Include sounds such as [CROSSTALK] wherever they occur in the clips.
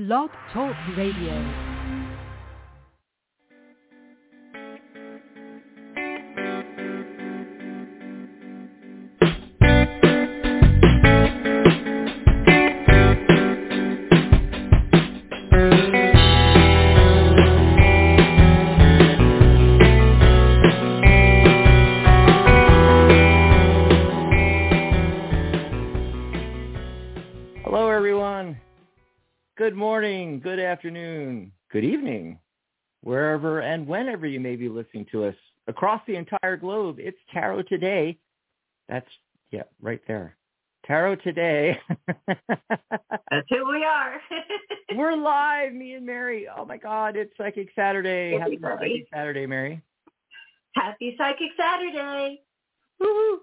Blog Talk Radio. Good morning, good afternoon, good evening, wherever and whenever you may be listening to us across the entire globe. It's Tarot Today. That's, yeah, right there. Tarot Today. [LAUGHS] That's who we are. [LAUGHS] We're live, me and Mary. Oh my God, it's Psychic Saturday. Happy. Psychic Saturday, Mary. Happy Psychic Saturday. Woohoo!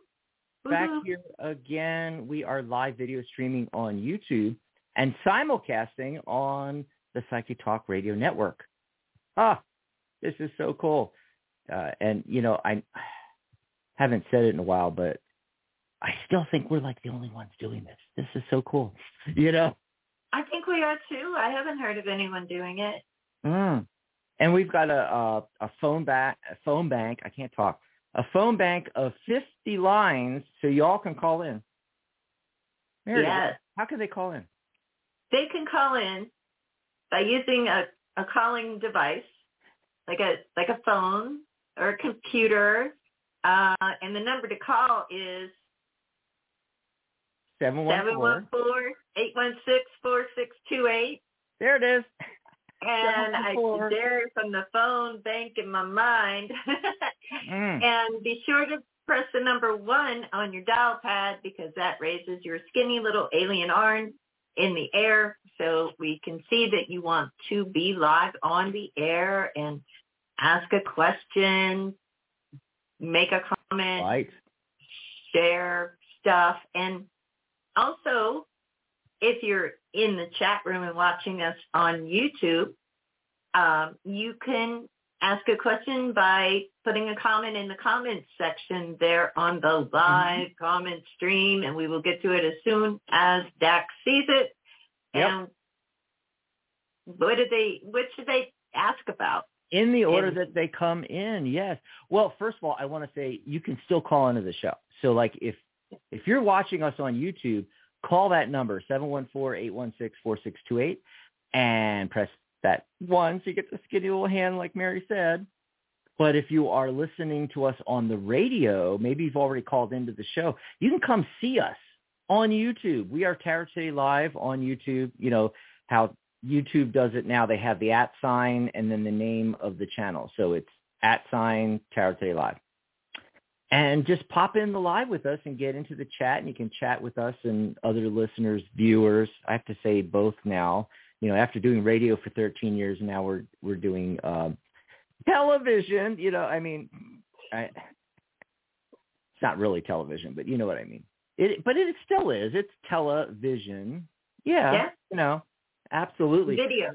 Back here again. We are live video streaming on YouTube and simulcasting on the Psychic Talk Radio Network. Ah, this is so cool. Uh, and you know, I haven't said it in a while, but I still think we're like the only ones doing this. This is so cool. [LAUGHS] You know. I think we are too. I haven't heard of anyone doing it. Mm. And we've got a, a a phone back a phone bank. I can't talk. A phone bank of fifty lines, so y'all can call in. Mary, Yes. How can they call in? They can call in by using a, a calling device, like a like a phone or a computer. Uh, and the number to call is Seven one seven four. one four eight one six four six two eight. There it is. And I 714. there from the phone bank in my mind. [LAUGHS] Mm. And be sure to press the number one on your dial pad because that raises your skinny little alien arm in the air so we can see that you want to be live on the air and ask a question, make a comment, Right. share stuff. And also, if you're in the chat room and watching us on YouTube, um, you can ask a question by putting a comment in the comments section there on the mm-hmm. live comment stream, and we will get to it as soon as Dax sees it. Yep. And what did they? What should they ask about? In the order And- that they come in, yes. Well, first of all, I want to say you can still call into the show. So like if if you're watching us on YouTube, call that number, 714-816-4628 and press that one so you get the skinny little hand like Mary said. But if you are listening to us on the radio, maybe you've already called into the show, you can come see us on YouTube. We are Tarot Today Live on YouTube. You know how YouTube does it now. They have the at sign and then the name of the channel. So it's at sign Tarot Today Live. And just pop in the live with us and get into the chat and you can chat with us and other listeners, viewers. I have to say both now. You know, after doing radio for 13 years, now we're we're doing um, television. You know, I mean, I, it's not really television, but you know what I mean. It, but it still is. It's television. Yeah. Yeah. You know, absolutely. Video.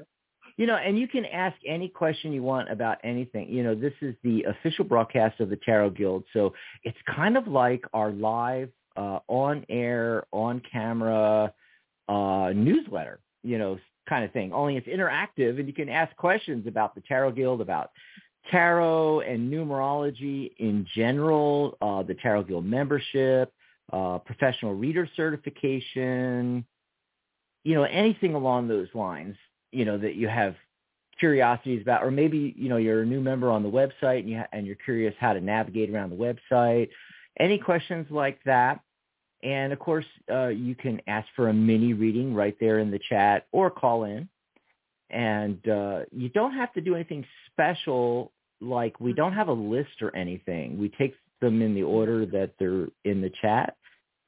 You know, and you can ask any question you want about anything. You know, this is the official broadcast of the Tarot Guild, so it's kind of like our live, uh, on air, on camera, uh, newsletter. You know, kind of thing. Only it's interactive, and you can ask questions about the Tarot Guild, about tarot and numerology in general, uh, the Tarot Guild membership, uh, professional reader certification, you know, anything along those lines, you know, that you have curiosities about, or maybe, you know, you're a new member on the website and you ha- and you're curious how to navigate around the website, any questions like that. And of course, uh, you can ask for a mini reading right there in the chat or call in. And uh, you don't have to do anything special. Like we don't have a list or anything. We take them in the order that they're in the chat.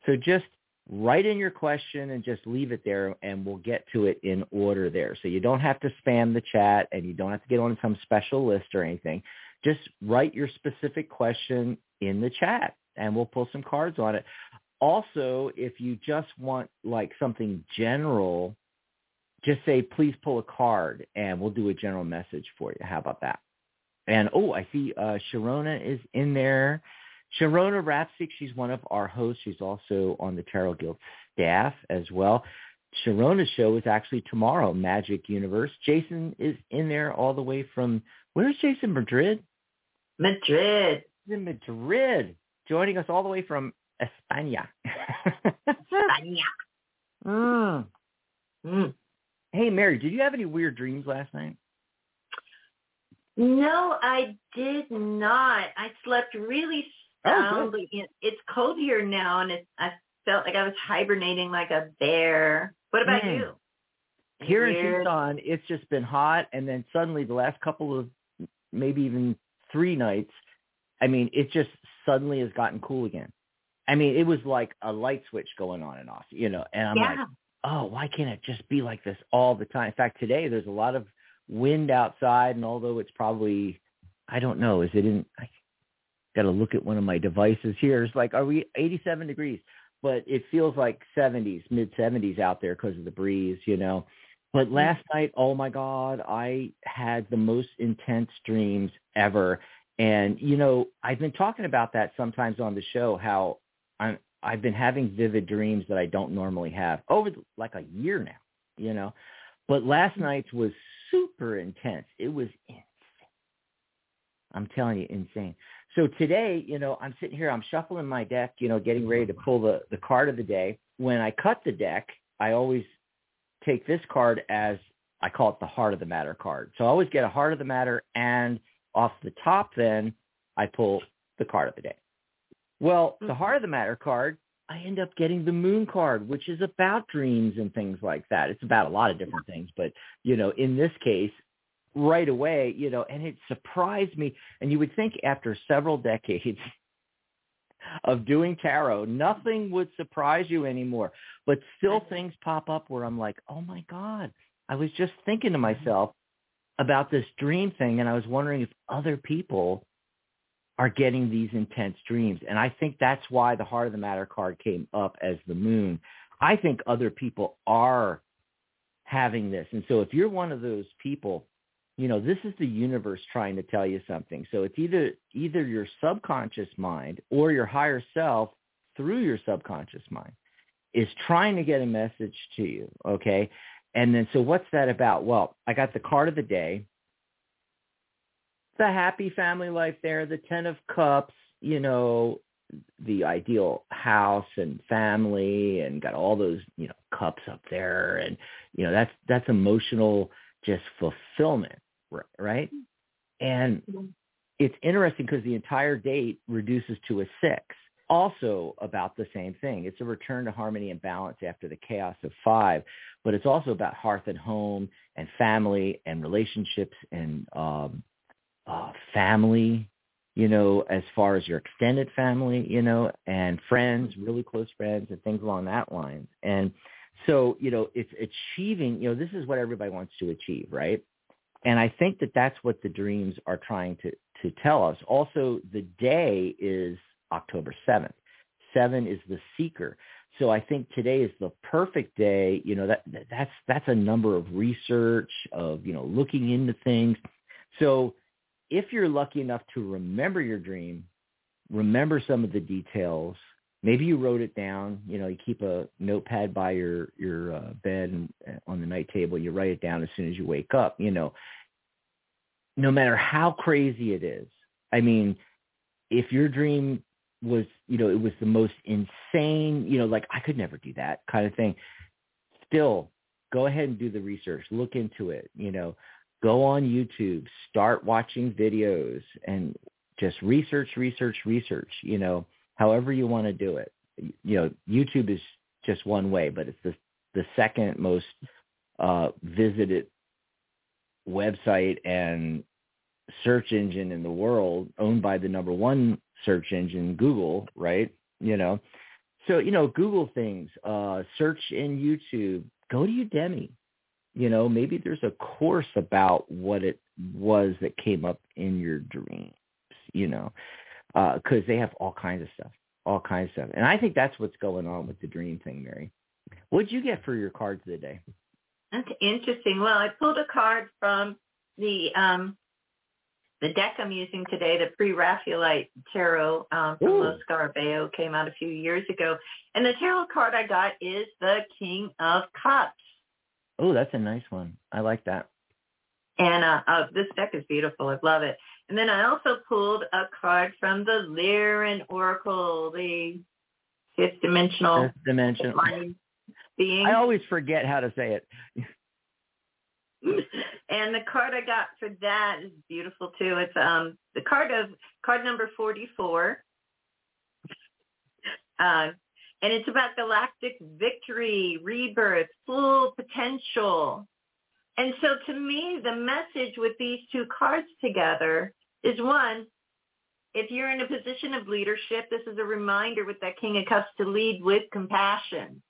So just write in your question and just leave it there and we'll get to it in order there. So you don't have to spam the chat and you don't have to get on some special list or anything. Just write your specific question in the chat and we'll pull some cards on it. Also, if you just want like something general, just say, please pull a card and we'll do a general message for you. How about that? And oh, I see uh, Sharona is in there. Sharona Rapsick, she's one of our hosts. She's also on the Tarot Guild staff as well. Sharona's show is actually tomorrow, Magic Universe. Jason is in there all the way from where's Jason? Madrid. Madrid. in Madrid, joining us all the way from España. [LAUGHS] España. mm. Mm. Hey, Mary, did you have any weird dreams last night? No, I did not. I slept really Oh, soundly. It- it's cold here now, and it, I felt like I was hibernating like a bear. What about Mm. you? Here in. Tucson, it's just been hot, and then suddenly the last couple of maybe even three nights, I mean, it just suddenly has gotten cool again. I mean, it was like a light switch going on and off, you know. And I'm yeah. like, oh, why can't it just be like this all the time? In fact, today there's a lot of wind outside, and although it's probably, I don't know, is it in? I got to look at one of my devices here. It's like, are we 87 degrees? But it feels like 70s, mid 70s out there because of the breeze, you know. But mm-hmm. last night, oh my God, I had the most intense dreams ever. And you know, I've been talking about that sometimes on the show. How I'm, I've been having vivid dreams that I don't normally have over like a year now. You know, but last hmm. night's was super intense. It was insane. I'm telling you, insane. So today, you know, I'm sitting here, I'm shuffling my deck, you know, getting ready to pull the the card of the day. When I cut the deck, I always take this card as I call it the heart of the matter card. So I always get a heart of the matter and off the top then I pull the card of the day. Well, the Mhm. heart of the matter card, I end up getting the moon card, which is about dreams and things like that. It's about a lot of different things, but you know, in this case, right away, you know, and it surprised me. And you would think after several [LAUGHS] decades of doing tarot, nothing would surprise you anymore. But still things pop up where I'm like, oh my God, I was just thinking to myself about this dream thing and I was wondering if other people are getting these intense dreams. And I think that's why the heart of the matter card came up as the moon. I think other people are having this. And so if you're one of those people, you know, this is the universe trying to tell you something. So it's either either your subconscious mind or your higher self through your subconscious mind is trying to get a message to you, okay? And then so what's that about? Well, I got the card of the day. The happy family life there, the 10 of cups, you know, the ideal house and family and got all those, you know, cups up there and you know, that's that's emotional just fulfillment, right? And it's interesting because the entire date reduces to a six. Also about the same thing. It's a return to harmony and balance after the chaos of five, but it's also about hearth and home and family and relationships and um, uh, family, you know, as far as your extended family, you know, and friends, really close friends and things along that lines. And so, you know, it's achieving, you know, this is what everybody wants to achieve, right? And I think that that's what the dreams are trying to, to tell us. Also, the day is October 7th. Seven is the seeker. So I think today is the perfect day. You know, that that's, that's a number of research of, you know, looking into things. So if you're lucky enough to remember your dream, remember some of the details, maybe you wrote it down, you know, you keep a notepad by your, your uh, bed and uh, on the night table, you write it down as soon as you wake up, you know, no matter how crazy it is. I mean, if your dream was, you know, it was the most insane, you know, like I could never do that kind of thing, still go ahead and do the research, look into it, you know, go on YouTube, start watching videos and just research, research, research, you know, however you want to do it. You know, YouTube is just one way, but it's the the second most uh, visited website and search engine in the world, owned by the number one search engine, Google, right? You know, so you know, Google things, uh, search in YouTube, go to Udemy. You know, maybe there's a course about what it was that came up in your dreams. You know, because they have all kinds of stuff, all kinds of stuff, and I think that's what's going on with the dream thing, Mary. What'd you get for your cards of the day? That's interesting. Well, I pulled a card from the um, the deck I'm using today, the pre-Raphaelite Tarot um, from Ooh. Los Scarabeo, came out a few years ago. And the tarot card I got is the King of Cups. Oh, that's a nice one. I like that. And uh, uh, this deck is beautiful. I love it. And then I also pulled a card from the Lyran Oracle, the fifth dimensional Fifth dimension. being. I always forget how to say it. [LAUGHS] and the card I got for that is beautiful too. It's um the card of card number forty four. Uh, and it's about galactic victory, rebirth, full potential. And so to me, the message with these two cards together is one, if you're in a position of leadership, this is a reminder with that King of Cups to lead with compassion.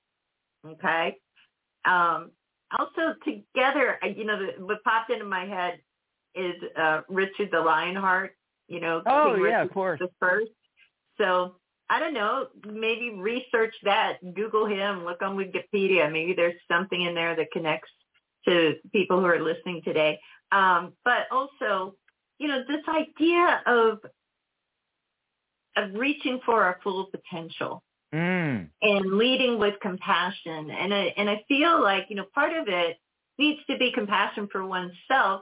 Okay. Um, also together, you know, the, what popped into my head is uh, Richard the Lionheart. You know, Oh, King yeah, Richard of course. the first. So I don't know. Maybe research that. Google him. Look on Wikipedia. Maybe there's something in there that connects to people who are listening today. Um, but also, you know, this idea of of reaching for our full potential Mm. and leading with compassion. And I, and I feel like, you know, part of it needs to be compassion for oneself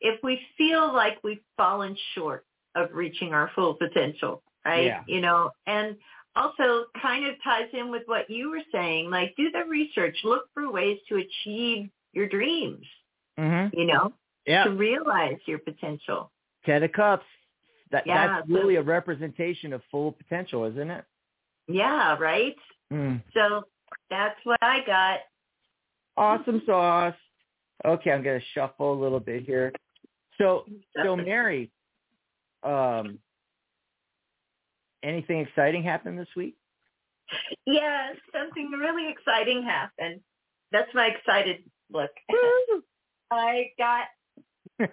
if we feel like we've fallen short of reaching our full potential, right? Yeah. You know, and also kind of ties in with what you were saying, like do the research, look for ways to achieve your dreams, Mm-hmm. you know, Yeah. to realize your potential. Ten of Cups. That Yeah, that's so- really a representation of full potential, isn't it? Yeah, right? Mm. So that's what I got. Awesome sauce. Okay, I'm gonna shuffle a little bit here. So so [LAUGHS] Mary, um anything exciting happened this week? Yeah, something really exciting happened. That's my excited look. [LAUGHS] I got [LAUGHS]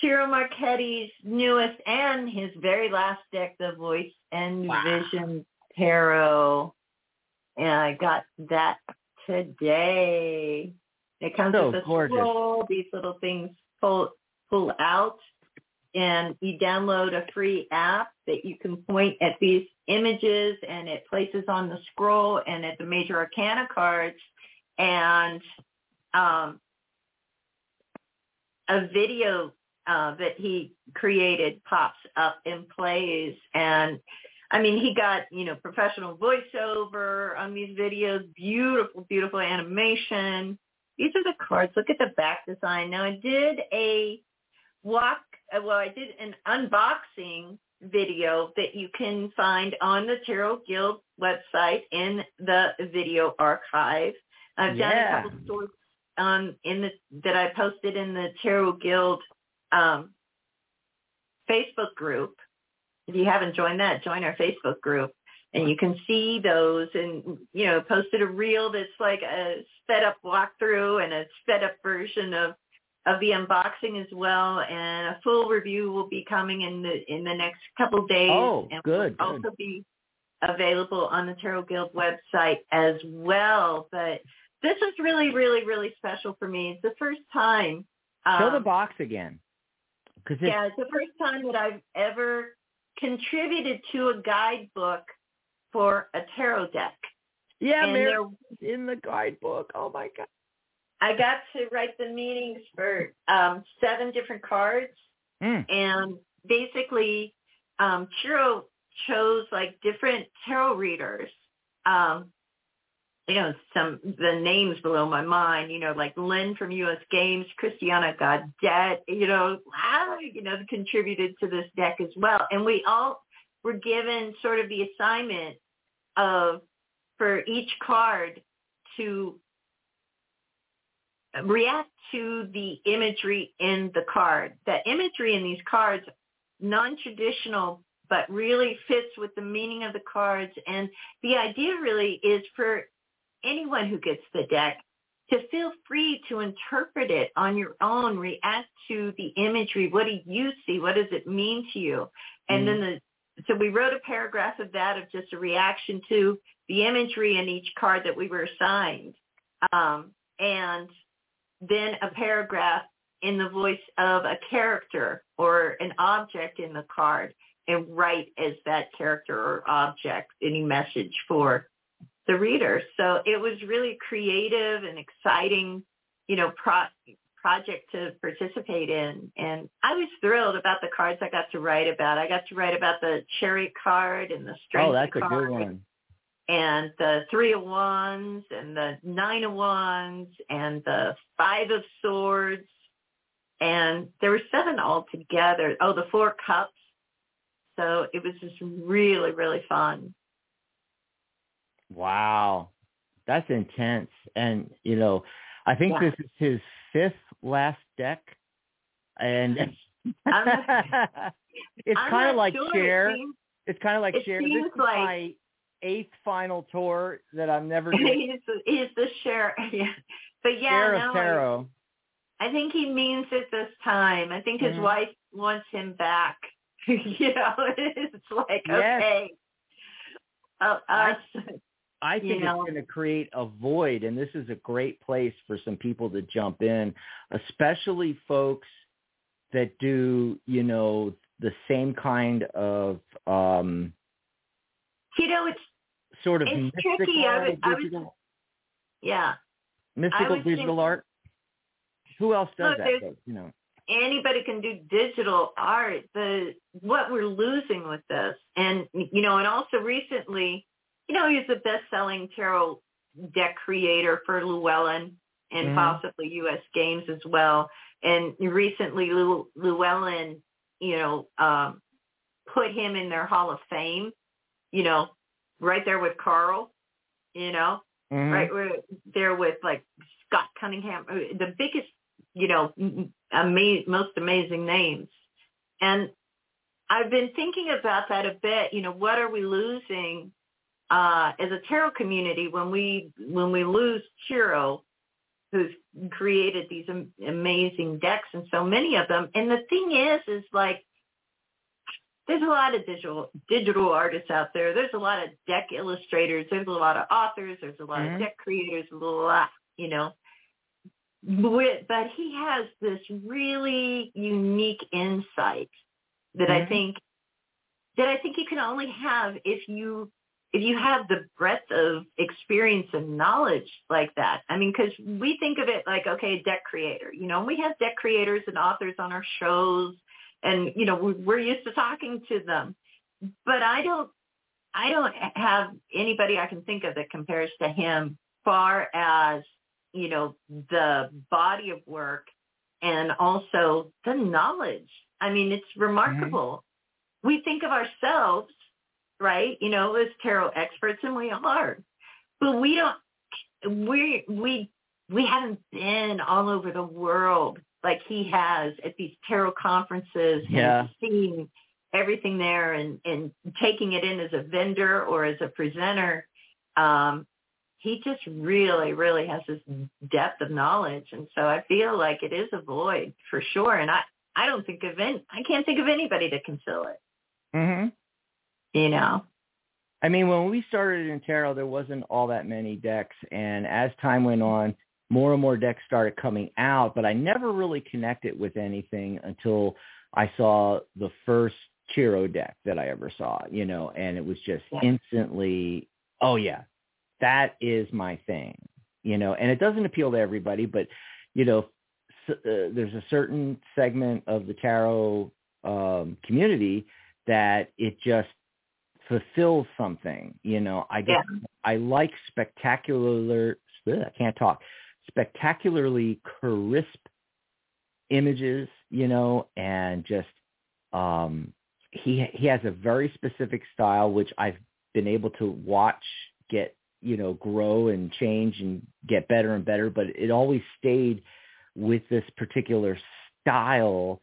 Ciro Marchetti's newest and his very last deck, The Voice and Wow. Vision Tarot. And I got that today. It comes So with a gorgeous. scroll. These little things pull pull out. And you download a free app that you can point at these images and it places on the scroll and at the major arcana cards and um, a video uh, that he created pops up and plays. And I mean, he got, you know, professional voiceover on these videos, beautiful, beautiful animation. These are the cards. Look at the back design. Now I did a walk, well, I did an unboxing video that you can find on the Tarot Guild website in the video archive. I've done a couple stories um, in the that I posted in the Tarot Guild um, Facebook group. If you haven't joined that, join our Facebook group, and you can see those. And you know, posted a reel that's like a sped up walkthrough and a sped up version of of the unboxing as well. And a full review will be coming in the in the next couple days. Oh, and good, will good. also be available on the Tarot Guild website as well. But this is really, really, really special for me. It's the first time. Show the um, box again. Because it's yeah, it's the first time that I've ever contributed to a guidebook for a tarot deck. yeah, and Mary, there, in the guidebook. Oh my god. I got to write the meanings for um, seven different cards, Mm. and basically, um, Ciro chose like different tarot readers. Um, you know, some the names below my mind. You know, like Lynn from U.S. Games, Christiana Gaudet. You know, wow, you know, contributed to this deck as well, and we all were given sort of the assignment of for each card to react to the imagery in the card. The imagery in these cards, non-traditional, but really fits with the meaning of the cards. And the idea really is for anyone who gets the deck to feel free to interpret it on your own, react to the imagery. What do you see? What does it mean to you? And then the so we wrote a paragraph of that of just a reaction to the imagery in each card that we were assigned. Um, and then a paragraph in the voice of a character or an object in the card and write as that character or object any message for the reader. So it was really creative and exciting, you know, pro- project to participate in. And I was thrilled about the cards I got to write about. I got to write about the chariot card and the oh, strength oh, that's card. a good one. And the three of wands and the nine of wands and the five of swords. And there were seven altogether. Oh, the four cups. So it was just really, really fun. Wow. That's intense. And, you know, I think this is his fifth last deck. And [LAUGHS] it's kind of like sure. It Cher. seems- It's kind of like it Cher. This is like- my eighth final tour that I'm never [LAUGHS] going to he's, he's the Cher. [LAUGHS] Yeah. But yeah, no, tarot. I think he means it this time. I think his Mhm. wife wants him back. [LAUGHS] you know, it's like, Yes. okay. Uh, I- us. I think it's know. going to create a void, and this is a great place for some people to jump in, especially folks that do, you know, the same kind of um, You know, it's, sort of It's mystical, tricky. I was- I was- yeah. mystical digital thinking- art. Who else does Look, that? though, You know, anybody can do digital art. The what we're losing with this, and you know, and also recently, you know, he's the best-selling tarot deck creator for Llewellyn and Mhm. possibly U.S. Games as well. And recently, Llew- Llewellyn, you know, um, put him in their Hall of Fame. You know, right there with Carl. You know, Mhm. right there with like Scott Cunningham, the biggest, you know, ama- most amazing names. And I've been thinking about that a bit. You know, what are we losing uh, as a tarot community when we when we lose Ciro, who's created these am- amazing decks and so many of them. And the thing is, is like there's a lot of digital digital artists out there. There's a lot of deck illustrators. There's a lot of authors. There's a lot Mhm. of deck creators. A lot, you know. But but he has this really unique insight that I Mhm. think that I think you can only have if you if you have the breadth of experience and knowledge like that. I mean, because we think of it like, okay, deck creator. You know, we have deck creators and authors on our shows, and you know, we- we're used to talking to them. But I don't, I don't have anybody I can think of that compares to him, far as you know, the body of work and also the knowledge. I mean, it's remarkable. Mm-hmm. We think of ourselves right? You know, as tarot experts, and we are, but we don't. We we we haven't been all over the world like he has at these tarot conferences Yeah. and seeing everything there and and taking it in as a vendor or as a presenter. Um, he just really, really has this depth of knowledge, and so I feel like it is a void for sure. And I I don't think of any, I can't think of anybody that can fill it. Mhm. You know. I mean, when we started in tarot, there wasn't all that many decks, and as time went on, more and more decks started coming out. But I never really connected with anything until I saw the first Ciro deck that I ever saw. You know, and it was just Yeah. instantly, oh yeah, that is my thing. You know, and it doesn't appeal to everybody, but you know, uh, there's a certain segment of the tarot um, community that it just fulfills something. You know, I just I like spectacular. I can't talk. Spectacularly crisp images, you know, and just um he he has a very specific style which I've been able to watch get you know grow and change and get better and better but it always stayed with this particular style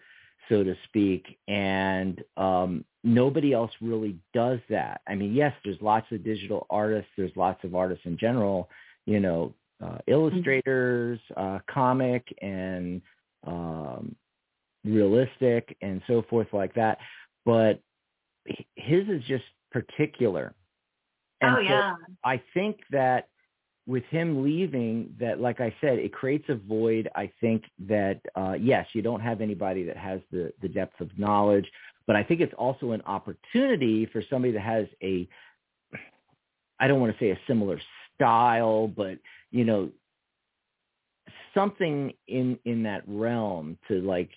so to speak. And um nobody else really does that. I mean yes there's lots of digital artists there's lots of artists in general you know uh, illustrators uh comic and um realistic and so forth like that but his is just particular and oh so yeah. I think that with him leaving, that like I said, it creates a void. I think that uh, yes, you don't have anybody that has the the depth of knowledge, but I think it's also an opportunity for somebody that has a I don't want to say a similar style, but you know something in in that realm to like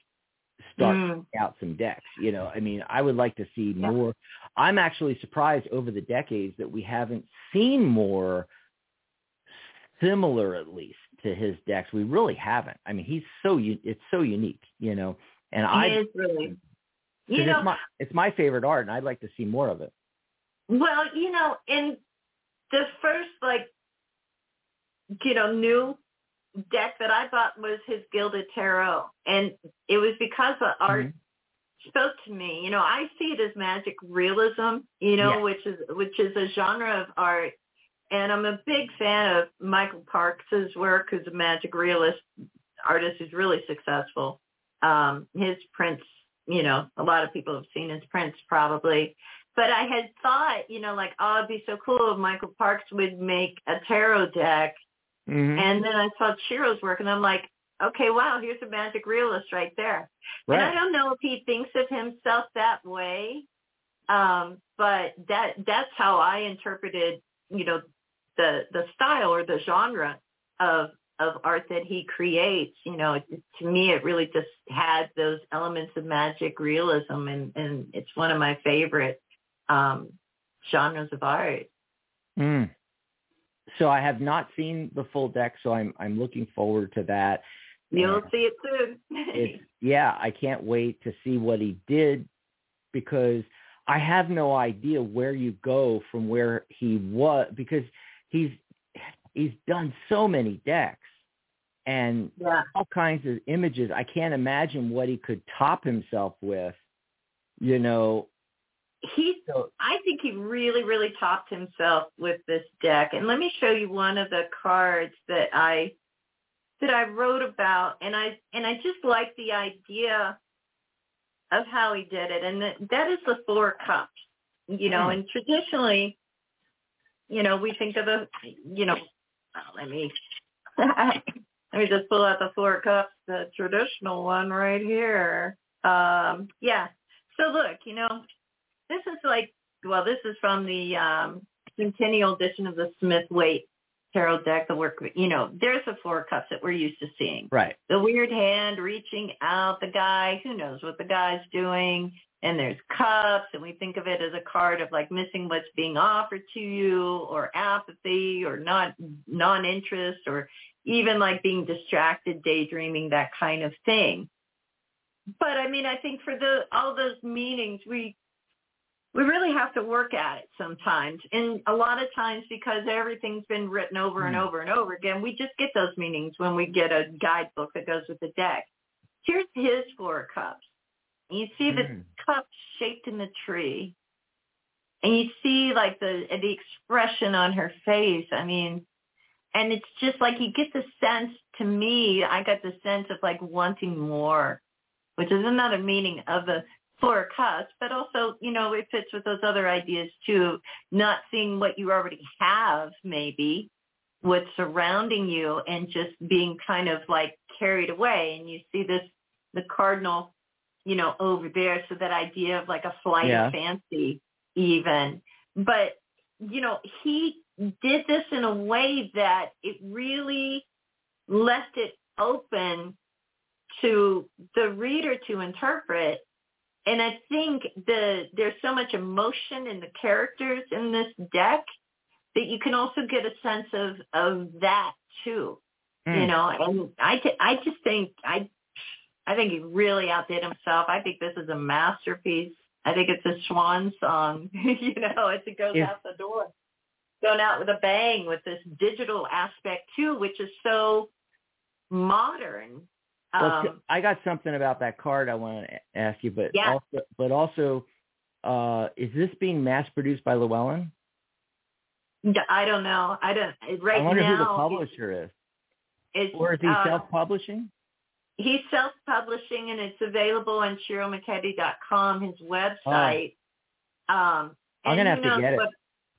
start Mm. out some decks. You know, I mean, I would like to see Yeah. more. I'm actually surprised over the decades that we haven't seen more similar, at least, to his decks. We really haven't. I mean, he's so it's so unique, you know. And I, He is really. You know, it's my it's my favorite art, and I'd like to see more of it. Well, you know, in the first like you know, new deck that I bought was his Gilded Tarot. And it was because the art Mhm. spoke to me. You know, I see it as magic realism, you know, Yes. which is which is a genre of art. And I'm a big fan of Michael Parkes's work, who's a magic realist artist who's really successful. Um, his prints, you know, a lot of people have seen his prints probably. But I had thought, you know, like, oh, it'd be so cool if Michael Parkes would make a tarot deck. Mhm. And then I saw Ciro's work, and I'm like, okay, wow, here's a magic realist right there. And I don't know if he thinks of himself that way, um, but that that's how I interpreted, you know, the the style or the genre of of art that he creates. You know, it, to me, it really just had those elements of magic realism, and and it's one of my favorite um, genres of art. Mm. So I have not seen the full deck, so I'm I'm looking forward to that. You'll see it soon. It's [LAUGHS] yeah, I can't wait to see what he did because I have no idea where you go from where he was because he's he's done so many decks and yeah. all kinds of images. I can't imagine what he could top himself with. You know, He so I think he really, really topped himself with this deck. And let me show you one of the cards that I that I wrote about and I and I just like the idea of how he did it. And that, that is the four cups. You know, Hmm. and traditionally, you know, we think of the you know let me [LAUGHS] let me just pull out the four cups, the traditional one right here. Um yeah. So look, you know, this is like well this is from the um centennial edition of the smith waite tarot deck the work you know there's the four cups that we're used to seeing right. the weird hand reaching out the guy who knows what the guy's doing and there's cups and we think of it as a card of like missing what's being offered to you or apathy or not non-interest or even like being distracted daydreaming that kind of thing but i mean i think for the all those meanings we we really have to work at it sometimes. And a lot of times because everything's been written over and Hmm. over and over again we just get those meanings when we get a guidebook that goes with the deck. Here's his four cups. You see the Mm. cup shaped in the tree. And you see like the the expression on her face. I mean and it's just like you get the sense to me i got the sense of like wanting more which is another meaning of the four cups but also you know it fits with those other ideas too not seeing what you already have maybe what's surrounding you and just being kind of like carried away and you see this the cardinal you know over there so that idea of like a flight Yeah. of fancy even but you know he did this in a way that it really left it open to the reader to interpret and i think the there's so much emotion in the characters in this deck that you can also get a sense of of that too you Mm. know? And i t- i just think i i think he really outdid himself. I think this is a masterpiece. I think it's a swan song [LAUGHS] you know as it goes If- out the door. Going out with a bang with this digital aspect too which is so modern um I got something about that card I want to ask you, but Yeah. also, but also, uh, is this being mass produced by Llewellyn? i don't know i don't right I wonder now who the publisher is, it's, or is he uh, self-publishing? he's self-publishing and it's available on com, his website. Um, Oh. I'm and gonna have to get it. What,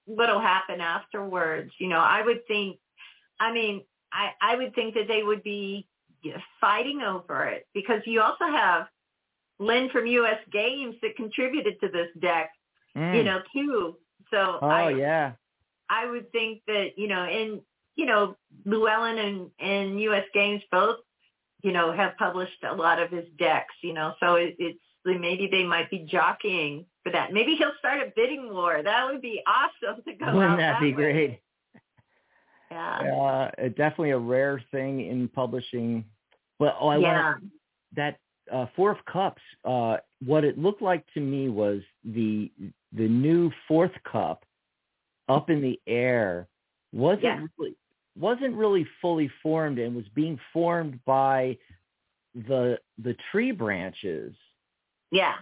what'll happen afterwards? You know, I would think I mean, I I would think that they would be fighting over it because you also have Lynn from U.S. Games that contributed to this deck, Mm. you know, too. So Oh I yeah. I would think that you know, and you know, Llewellyn and and U.S. Games both, you know, have published a lot of his decks. You know, so it, it's maybe they might be jockeying for that. Maybe he'll start a bidding war. That would be awesome to go Wouldn't out that be way. great? Yeah. Uh, definitely a rare thing in publishing. But oh, I want that uh, four of cups. Uh, what it looked like to me was the the new fourth cup up in the air wasn't Yeah. really, wasn't really fully formed and was being formed by the the tree branches. Yeah.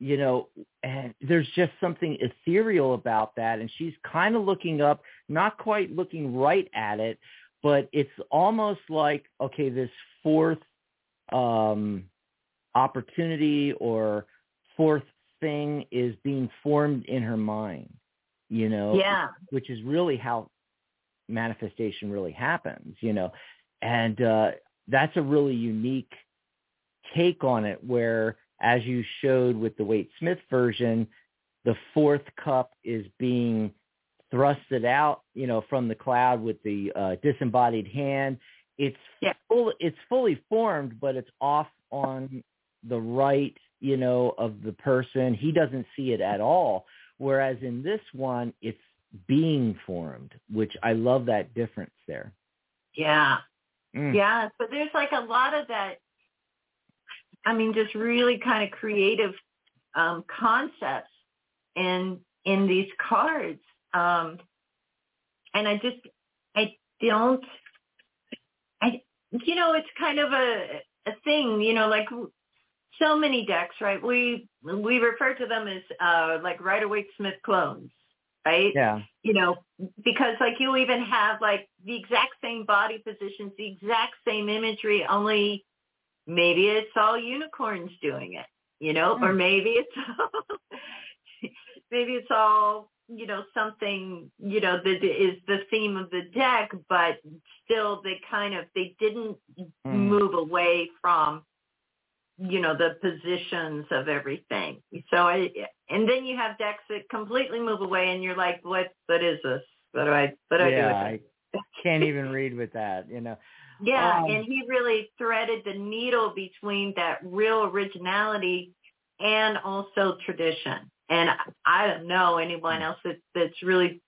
You know, and there's just something ethereal about that. And she's kind of looking up, not quite looking right at it, but it's almost like okay, this fourth um, opportunity or fourth thing is being formed in her mind, you know, Yeah. which is really how manifestation really happens, you know, and uh, that's a really unique take on it where, as you showed with the Waite Smith version, the fourth cup is being thrusted out, you know, from the cloud with the uh, disembodied hand. It's Yeah. full, it's fully formed, but it's off on the right, you know, of the person. He doesn't see it at all. Whereas in this one, it's being formed, which I love that difference there. Yeah. Mm. Yeah. But there's like a lot of that. I mean, just really kind of creative um, concepts in in these cards. Um, and I just I don't I you know it's kind of a a thing you know like so many decks right we we refer to them as uh like Rider Waite Smith clones right Yeah. you know, because like you even have like the exact same body positions, the exact same imagery, only maybe it's all unicorns doing it, you know, or Hmm. maybe it's all, [LAUGHS] maybe it's all you know something you know that is the theme of the deck, but still they kind of they didn't Mm. move away from you know the positions of everything so i and then you have decks that completely move away and you're like what what is this what do i what do yeah, i do with I can't even read with that, you know. [LAUGHS] yeah um, and he really threaded the needle between that real originality and also tradition and i don't know anyone else that that's really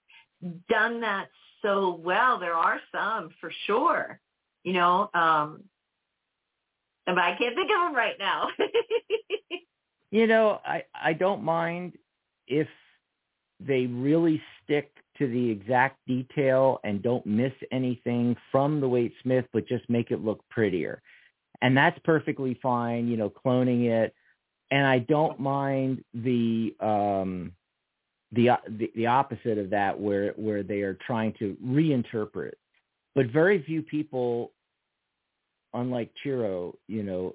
done that so well there are some for sure you know um but i can't think of them right now [LAUGHS] You know, I I don't mind if they really stick to the exact detail and don't miss anything from the Waite Smith, but just make it look prettier. And that's perfectly fine, you know, cloning it. And I don't mind the um the the, the opposite of that where where they are trying to reinterpret. But very few people unlike Ciro, you know,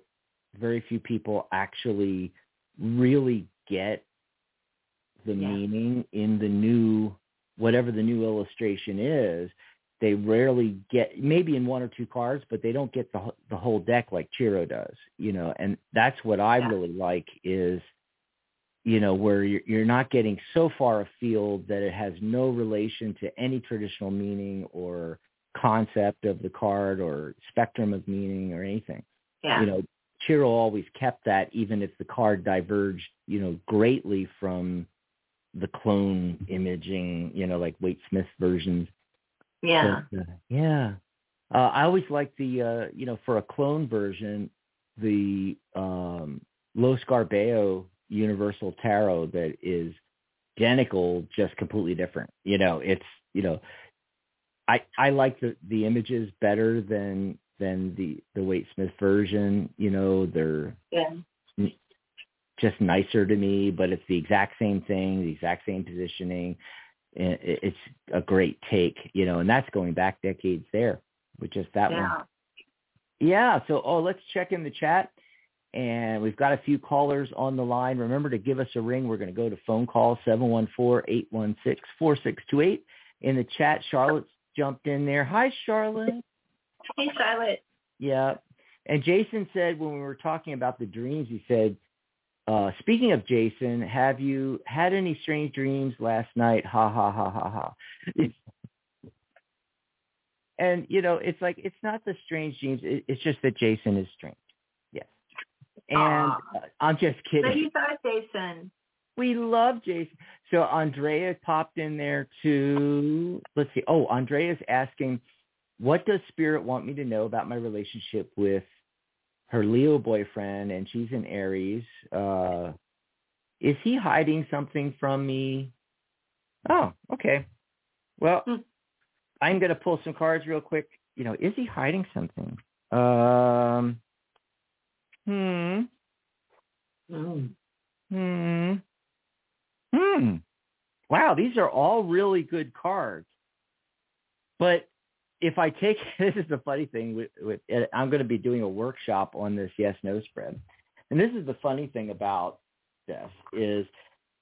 very few people actually really get the Yeah. meaning in the new whatever the new illustration is they rarely get maybe in one or two cards but they don't get the the whole deck like Ciro does you know and that's what I Yeah. really like is you know where you're, you're not getting so far afield that it has no relation to any traditional meaning or concept of the card or spectrum of meaning or anything yeah you know, Ciro always kept that even if the card diverged, you know, greatly from the clone imaging, you know, like Waite Smith versions. Yeah But, uh, yeah. Uh, I always like the, uh, you know, for a clone version, the um, Lo Scarabeo Universal Tarot that is identical, just completely different. You know, it's, you know, I I like the the images better than than the the Waite Smith version. You know, they're yeah just nicer to me, but it's the exact same thing, the exact same positioning. And it- It's a great take, you know, and that's going back decades there with just that one. yeah Yeah. So, oh, let's check in the chat. And we've got a few callers on the line. Remember to give us a ring. We're going to go to phone call 714-816-4628. In the chat, Charlotte's jumped in there. Hi, Charlotte. Hey, Charlotte. Yeah. And Jason said when we were talking about the dreams, he said, uh, speaking of Jason, have you had any strange dreams last night? Ha ha ha ha ha. and you know, it's like it's not the strange dreams. It, it's just that Jason is strange. Yes. And uh, I'm just kidding. So you thought Jason. We love Jason. So Andrea popped in there too. Let's see. Oh, Andrea's asking, what does Spirit want me to know about my relationship with her Leo boyfriend? And she's in Aries. Uh, is he hiding something from me? Oh, okay. Well, hmm. I'm going to pull some cards real quick. You know, is he hiding something? Um, hmm. Hmm. Hmm. Hmm. Wow, these are all really good cards. But if I take [LAUGHS] this is the funny thing with, with I'm going to be doing a workshop on this yes no spread. And this is the funny thing about this is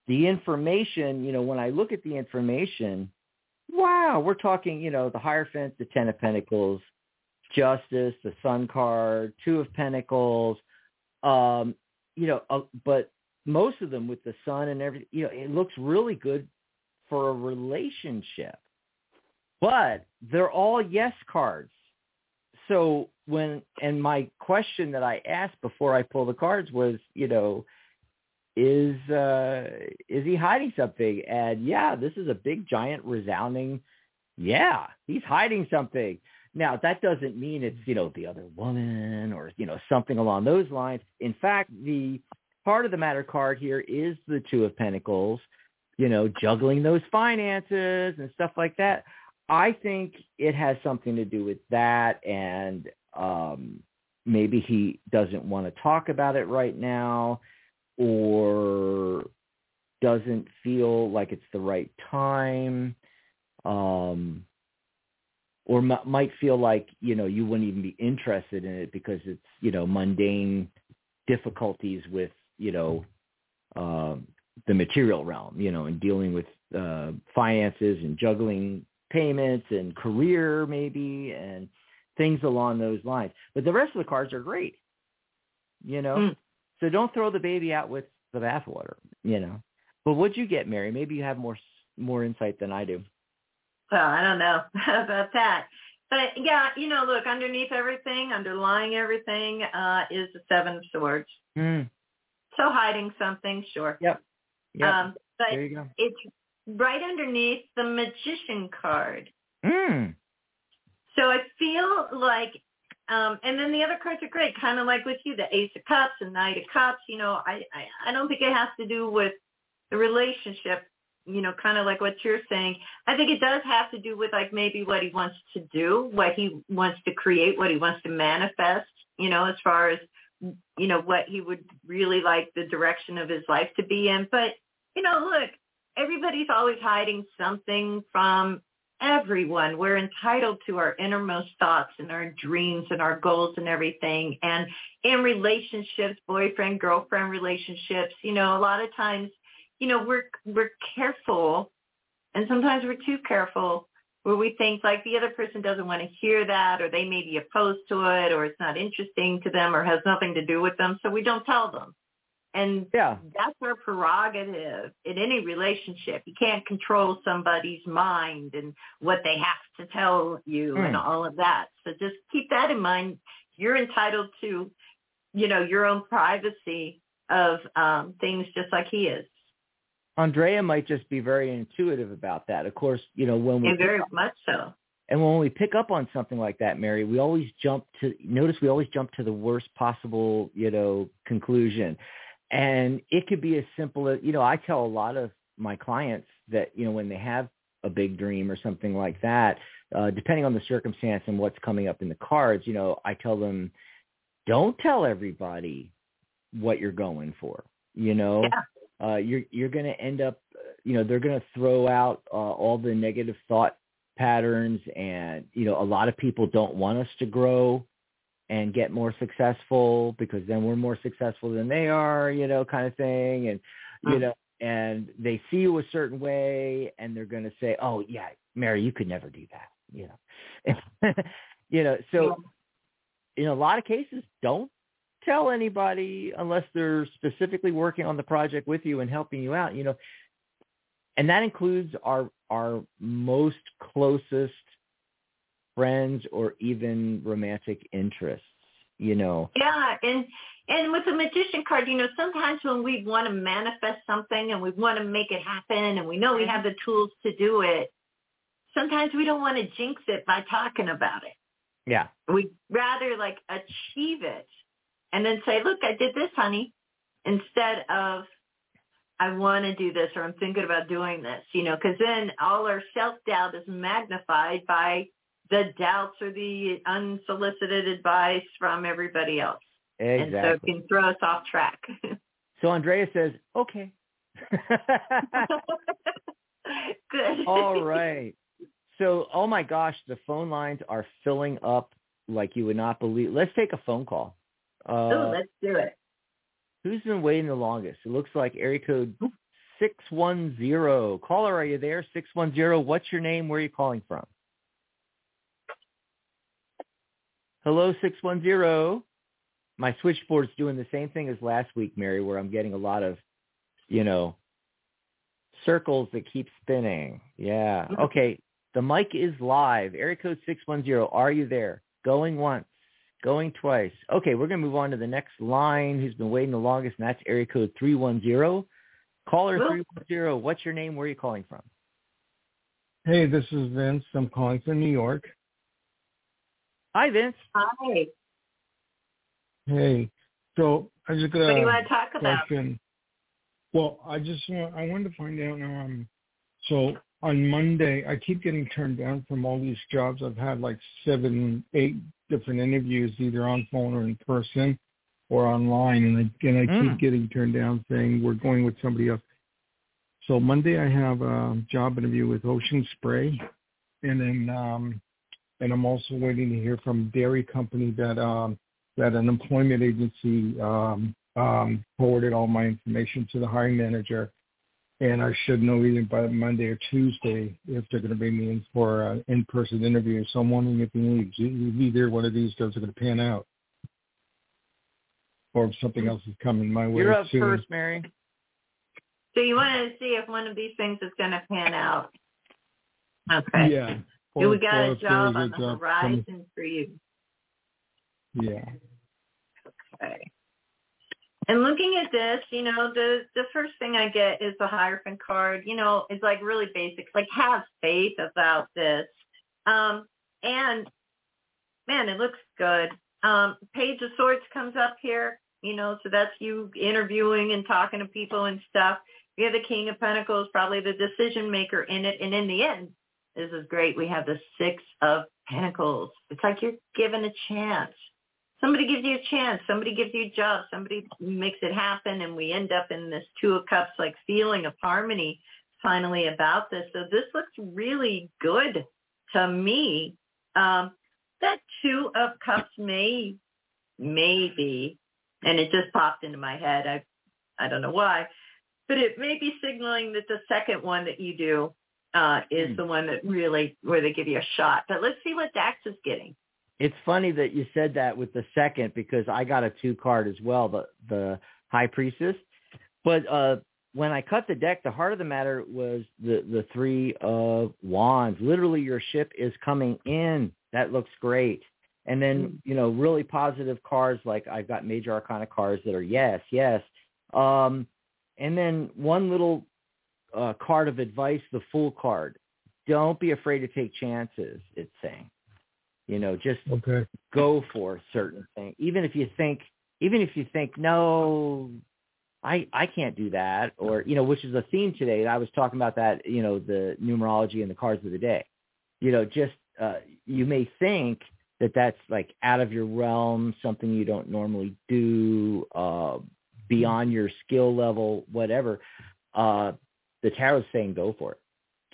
the information, you know, when I look at the information, wow, we're talking, you know, the Hierophant, the Ten of Pentacles, Justice, the Sun card, Two of Pentacles, um, you know, uh, but most of them with the sun and everything, you know, it looks really good for a relationship. But they're all yes cards. So when and my question that I asked before I pull the cards was, you know, is uh is he hiding something? And yeah, this is a big giant resounding yeah, he's hiding something. Now, that doesn't mean it's, you know, the other woman or, you know, something along those lines. In fact, the part of the matter card here is the Two of Pentacles, you know, juggling those finances and stuff like that. I think it has something to do with that and um maybe he doesn't want to talk about it right now or doesn't feel like it's the right time um or m- might feel like you know you wouldn't even be interested in it because it's you know mundane difficulties with you know, uh, the material realm, you know, and dealing with uh, finances and juggling payments and career maybe and things along those lines. But the rest of the cards are great, you know. Mm. So don't throw the baby out with the bathwater, you know. But what'd you get, Mary? Maybe you have more more insight than I do. Well, I don't know [LAUGHS] about that. But yeah, you know, look, underneath everything, underlying everything, uh, is the Seven of Swords. Mm. So hiding something, sure. Yep. Yep. Um, but there you go. it's right underneath the magician card. Mm. So I feel like, um, and then the other cards are great, kind of like with you, the Ace of Cups and Knight of Cups. You know, I, I, I don't think it has to do with the relationship. You know, kind of like what you're saying. I think it does have to do with like maybe what he wants to do, what he wants to create, what he wants to manifest. You know, as far as you know, what he would really like the direction of his life to be in. But, you know, look, everybody's always hiding something from everyone. We're entitled to our innermost thoughts and our dreams and our goals and everything. And in relationships, boyfriend, girlfriend relationships, you know, a lot of times, you know, we're we're careful and sometimes we're too careful where we think like the other person doesn't want to hear that or they may be opposed to it or it's not interesting to them or has nothing to do with them so we don't tell them and yeah. that's our prerogative in any relationship you can't control somebody's mind and what they have to tell you mm. and all of that so just keep that in mind you're entitled to you know your own privacy of um things just like he is Andrea might just be very intuitive about that. Of course, you know, when we and very much so. And when we pick up on something like that, Mary, we always jump to notice we always jump to the worst possible, you know, conclusion. And it could be as simple as, you know, I tell a lot of my clients that, you know, when they have a big dream or something like that, uh, depending on the circumstance and what's coming up in the cards, you know, I tell them, don't tell everybody what you're going for. You know, yeah uh, you're you're going to end up, you know, they're going to throw out uh, all the negative thought patterns, and you know, a lot of people don't want us to grow and get more successful because then we're more successful than they are, you know, kind of thing, and you mm. know, and they see you a certain way, and they're going to say, oh yeah, Mary, you could never do that, you know, [LAUGHS] you know, so in a lot of cases, don't tell anybody unless they're specifically working on the project with you and helping you out, you know, and that includes our, our most closest friends or even romantic interests, you know. Yeah, and and with the magician card, you know, sometimes when we want to manifest something and we want to make it happen and we know we have the tools to do it, sometimes we don't want to jinx it by talking about it. Yeah. We'd rather like achieve it and then say, look, I did this, honey, instead of I want to do this or I'm thinking about doing this, you know, because then all our self-doubt is magnified by the doubts or the unsolicited advice from everybody else. Exactly. And so it can throw us off track. so Andrea says, okay. [LAUGHS] Good. All right. So, oh my gosh, the phone lines are filling up like you would not believe. Let's take a phone call. Uh, oh, let's do it. Who's been waiting the longest? It looks like area code 610. Caller, are you there? 610. What's your name? Where are you calling from? Hello, 610. My switchboard's doing the same thing as last week, Mary, where I'm getting a lot of, you know, circles that keep spinning. Yeah. Mm-hmm. Okay. The mic is live. Area code 610. Are you there? Going once. Going twice. Okay, we're going to move on to the next line who's been waiting the longest, and that's area code 310. Caller 310, what's your name? Where are you calling from? Hey, this is Vince. I'm calling from New York. Hi, Vince. Hi. Hey, so I just got What do you want to talk about? question. Well, I just want I wanted to find out. Um, so on Monday, I keep getting turned down from all these jobs. I've had like seven, eight different interviews, either on phone or in person or online, and I, and I Mm. keep getting turned down, saying we're going with somebody else. So Monday, I have a job interview with Ocean Spray, and then um, and I'm also waiting to hear from a dairy company that um, that an employment agency um, um, forwarded all my information to the hiring manager, and I should know either by Monday or Tuesday if they're going to bring me in for an in-person interview. So I'm wondering if you need if either one of these jobs are going to pan out, or if something else is coming my way You're up soon. first, Mary. So you wanted to see if one of these things is going to pan out. Okay. Yeah. Do we got a job on the job coming- horizon for you? Yeah. Okay. And looking at this, you know, the the first thing I get is the Hierophant card. You know, it's like really basic. Like have faith about this. Um, and man, it looks good. Um, Page of Swords comes up here. You know, so that's you interviewing and talking to people and stuff. You have the King of Pentacles, probably the decision maker in it. And in the end, this is great. We have the Six of Pentacles. It's like you're given a chance. Somebody gives you a chance. Somebody gives you a job. Somebody makes it happen and we end up in this two of cups like feeling of harmony finally about this. So this looks really good to me. Um that two of cups may maybe and it just popped into my head. I i don't know why but it may be signaling that the second one that you do uh is Hmm. the one that really where they give you a shot but let's see what dax is getting It's funny that you said that with the second because I got a two card as well, the the High Priestess. But uh when I cut the deck, the heart of the matter was the the three of wands. Literally, your ship is coming in. That looks great. And then you know, really positive cards like I've got major arcana cards that are yes, yes. Um, and then one little uh, card of advice, the Fool card. Don't be afraid to take chances. It's saying, you know, just Okay. go for certain things, even if you think, even if you think, no, I I can't do that, or you know, which is a theme today. And I was talking about that, you know, the numerology and the cards of the day. You know, just uh, you may think that that's like out of your realm, something you don't normally do, uh, beyond your skill level, whatever. Uh, the tarot's saying go for it.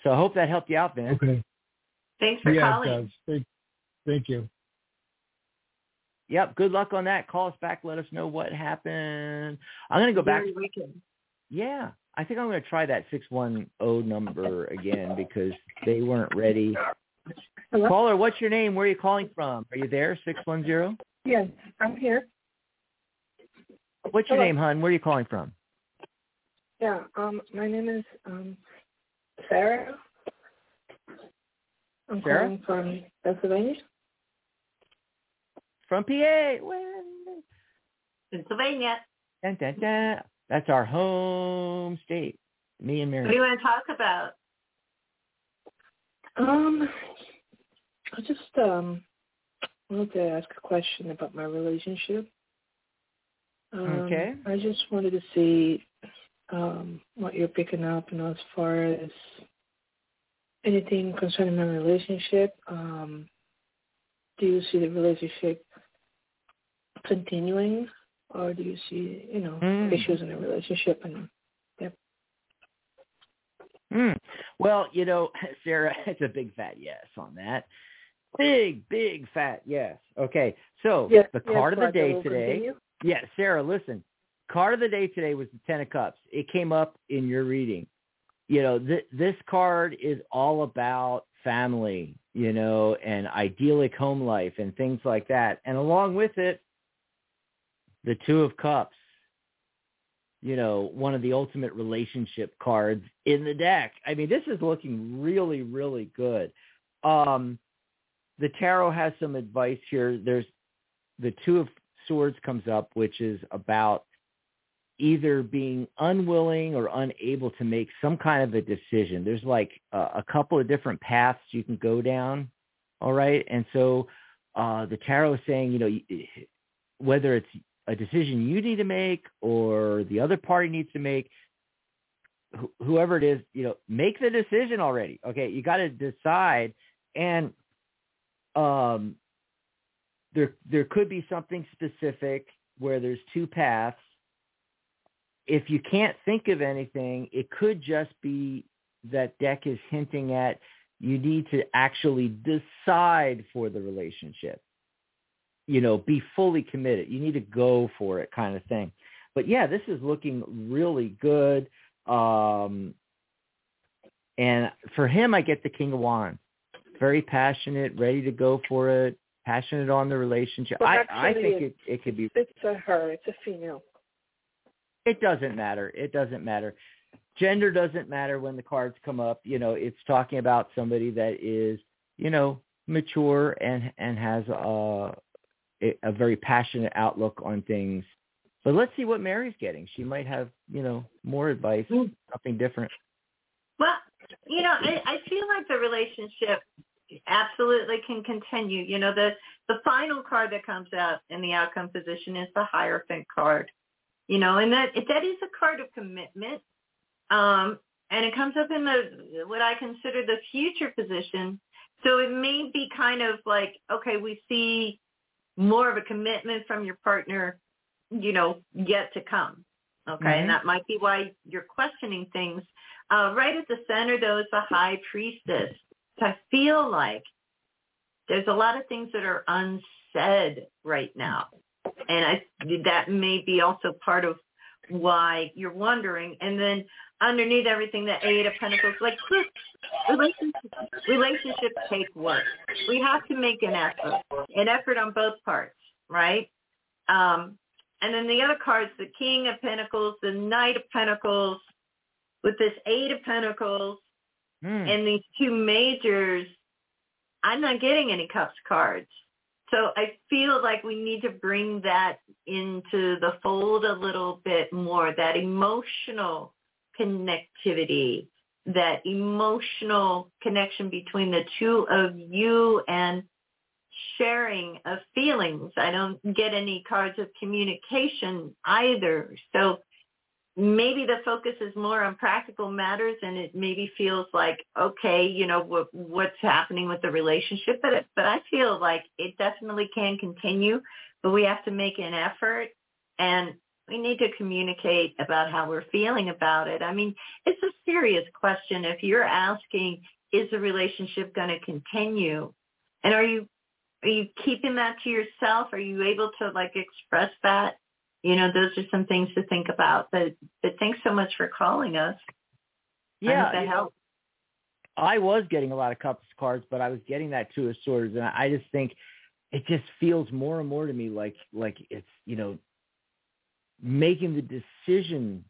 So I hope that helped you out, Vince. Okay. thanks for Yeah, calling it does. Thank, thank you. Yep. Good luck on that. Call us back. Let us know what happened. I'm going to go back. Very wicked. Yeah. I think I'm going to try that 610 number again because they weren't ready. Hello? Caller, what's your name? Where are you calling from? Are you there? Six one zero. Yes, I'm here. What's your name, hon? Where are you calling from? Yeah, um, my name is um, Sarah. I'm Sarah? calling from Pennsylvania. From PA. Well, Pennsylvania. Dun, dun, dun. That's our home state. Me and Mary. What do you want to talk about? Um, I just um wanted to ask a question about my relationship. Um, Okay. I just wanted to see um what you're picking up, you know, as far as anything concerning my relationship. Um, do you see the relationship continuing, or do you see, you know, Mm. issues in the relationship? And Hmm. Well, you know, [LAUGHS] Sarah, [LAUGHS] it's a big fat yes on that. Big, big fat yes. Okay. So yes, the yes, card of the day today. continue. Yeah, Sarah, listen. Card of the day today was the Ten of Cups. It came up in your reading. You know, th- this card is all about family, you know, and idyllic home life and things like that. And along with it, the Two of Cups. You know, one of the ultimate relationship cards in the deck. I mean, this is looking really, really good. Um, the tarot has some advice here. There's the Two of Swords comes up, which is about either being unwilling or unable to make some kind of a decision. There's like a, couple of different paths you can go down. All right. And so uh, the tarot is saying, you know, whether it's a decision you need to make or the other party needs to make, wh- whoever it is, you know, make the decision already. Okay. You got to decide. And um, there there could be something specific where there's two paths. If you can't think of anything, it could just be that deck is hinting at you need to actually decide for the relationship. You know, be fully committed. You need to go for it kind of thing. But yeah, this is looking really good. Um and for him I get the King of Wands. Very passionate, ready to go for it, passionate on the relationship. Well, I, I think it, it could be It's a her. It's a female. It doesn't matter. It doesn't matter. Gender doesn't matter when the cards come up. You know, it's talking about somebody that is, you know, mature and and has a a very passionate outlook on things. But let's see what Mary's getting. She might have, you know, more advice, Mm. something different. Well, you know, I, I feel like the relationship absolutely can continue. You know, the the final card that comes out in the outcome position is the Hierophant card. You know, and that that is a card of commitment. Um, and it comes up in the what I consider the future position. So it may be kind of like, okay, we see more of a commitment from your partner, you know, yet to come. Okay, Mhm. and that might be why you're questioning things. Uh, right at the center, though, is the high priestess. So I feel like there's a lot of things that are unsaid right now, and I that may be also part of why you're wondering. And then underneath everything, the Eight of Pentacles, like relationships, relationships take work. We have to make an effort, an effort on both parts, right? Um, and then the other cards, the King of Pentacles, the Knight of Pentacles, with this Eight of Pentacles Hmm. and these two majors, I'm not getting any cups cards. So I feel like we need to bring that into the fold a little bit more, that emotional connectivity, that emotional connection between the two of you and sharing of feelings. I don't get any cards of communication either. So maybe the focus is more on practical matters and it maybe feels like okay you know what what's happening with the relationship but it, but I feel like it definitely can continue but we have to make an effort and we need to communicate about how we're feeling about it. I mean, it's a serious question if you're asking is the relationship going to continue? And are you are you keeping that to yourself? Are you able to like express that? You know, those are some things to think about. But but thanks so much for calling us. Yeah, that know. I was getting a lot of cups cards, but I was getting that two of swords, and I just think it just feels more and more to me like like it's you know making the decision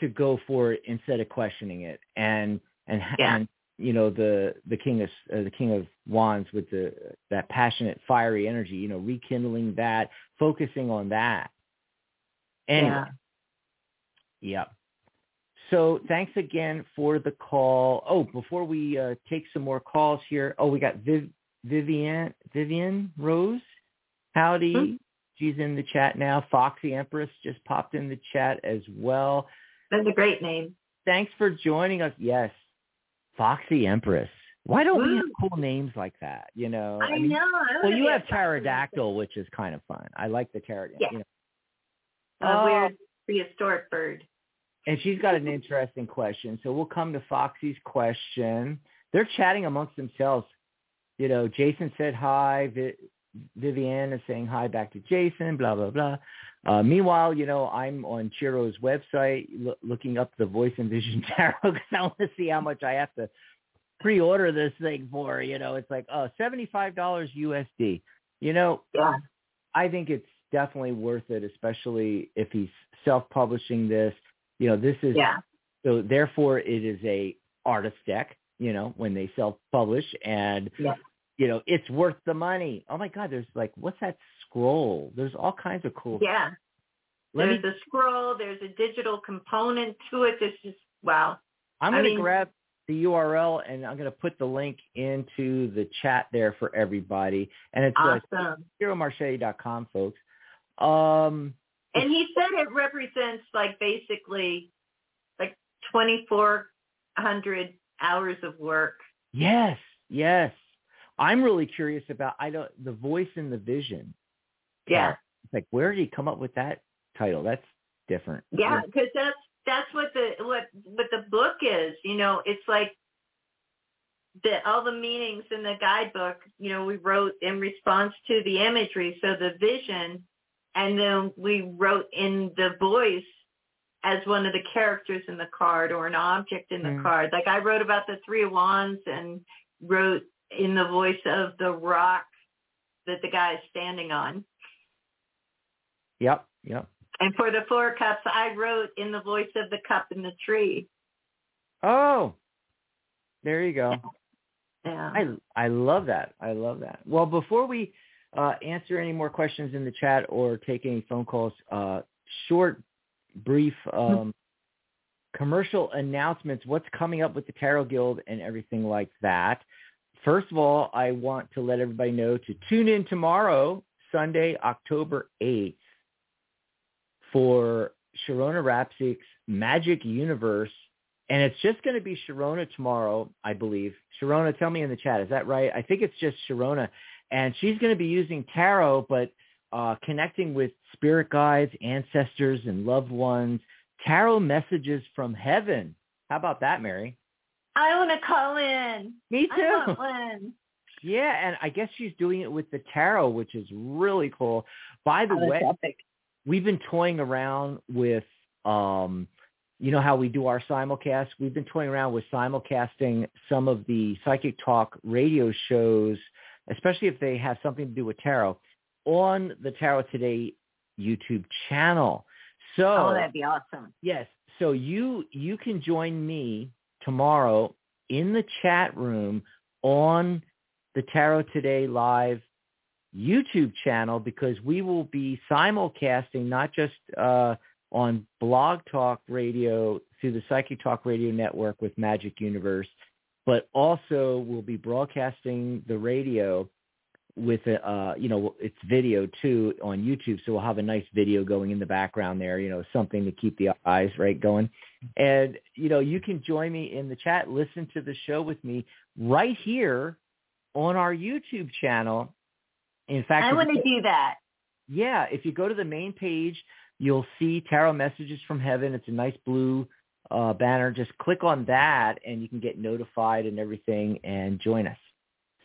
to go for it instead of questioning it, and and Yeah. and you know the the king of uh, the king of wands with the that passionate fiery energy, you know, rekindling that, focusing on that. Anyway, Yeah. Yep. So thanks again for the call. Oh, before we uh, take some more calls here, oh, we got Viv- Vivian Vivian Rose. Howdy. Hmm. She's in the chat now. Foxy Empress just popped in the chat as well. That's a great name. Thanks for joining us. Yes, Foxy Empress. Why don't we have cool names like that? You know, I, mean, know. I Well, you have pterodactyl, which is kind of fun. I like the pterodactyl. Yeah. You know. A Oh. weird prehistoric bird. And she's got an [LAUGHS] interesting question. So we'll come to Foxy's question. They're chatting amongst themselves. You know, Jason said hi. Vi- Vivian is saying hi back to Jason, blah, blah, blah. Uh, meanwhile, you know, I'm on Ciro's website lo- looking up the Voice and Vision [LAUGHS] Tarot because I want to see how much I have to pre-order this thing for. You know, it's like, oh, $75 USD. You know, Yeah. I think it's definitely worth it, especially if he's self-publishing this. You know, this is Yeah. so therefore it is a artist deck. You know, when they self-publish, and Yeah. you know it's worth the money. Oh my God, there's like what's that scroll? There's all kinds of cool. Yeah. Let me. There's a scroll. There's a digital component to it. This is wow. I'm going to mean- grab the URL and I'm going to put the link into the chat there for everybody. And it's uh, Awesome. CiroMarchetti.com, folks. Um, And he said it represents like basically like 2,400 hours of work. Yes, yes. I'm really curious about I don't the voice and the vision. Yeah. It's like where did he come up with that title? That's different. Yeah, because that's that's what the what what the book is. You know, it's like the all the meanings in the guidebook. You know, we wrote in response to the imagery, so the vision, and then we wrote in the voice as one of the characters in the card or an object in the Mm. card. Like I wrote about the three of wands and wrote in the voice of the rock that the guy is standing on. Yep, yep. And for the four cups, I wrote in the voice of the cup in the tree. Oh. There you go. Yeah. I I love that. I love that. Well, before we uh, answer any more questions in the chat or take any phone calls, uh, short, brief um, commercial announcements. What's coming up with the Tarot Guild and everything like that. First of all, I want to let everybody know to tune in tomorrow, Sunday, October eighth, for Sharona Rapsik's Magic Universe and it's just going to be Sharona tomorrow, I believe. Sharona, tell me in the chat, is that right? I think it's just Sharona. And she's going to be using tarot, but uh, connecting with spirit guides, ancestors, and loved ones. Tarot messages from heaven. How about that, Mary? I want to call in. Me I too. want one. Yeah, and I guess she's doing it with the tarot, which is really cool. By the way, epic. we've been toying around with um you know how we do our simulcast we've been toying around with simulcasting some of the psychic talk radio shows especially if they have something to do with tarot on the tarot today youtube channel so Oh, that'd be awesome. Yes. So you you can join me tomorrow in the chat room on the Tarot Today live YouTube channel because we will be simulcasting not just uh, on Blog Talk Radio through the Psychic Talk Radio Network with Magic Universe, but also we'll be broadcasting the radio with a, uh, you know, it's video too on YouTube. So we'll have a nice video going in the background there, you know, something to keep the eyes right going. And, you know, you can join me in the chat, listen to the show with me right here on our YouTube channel. In fact, I want to do that. yeah, if you go to the main page, you'll see Tarot Messages from Heaven. It's a nice blue uh, banner. Just click on that and you can get notified and everything and join us.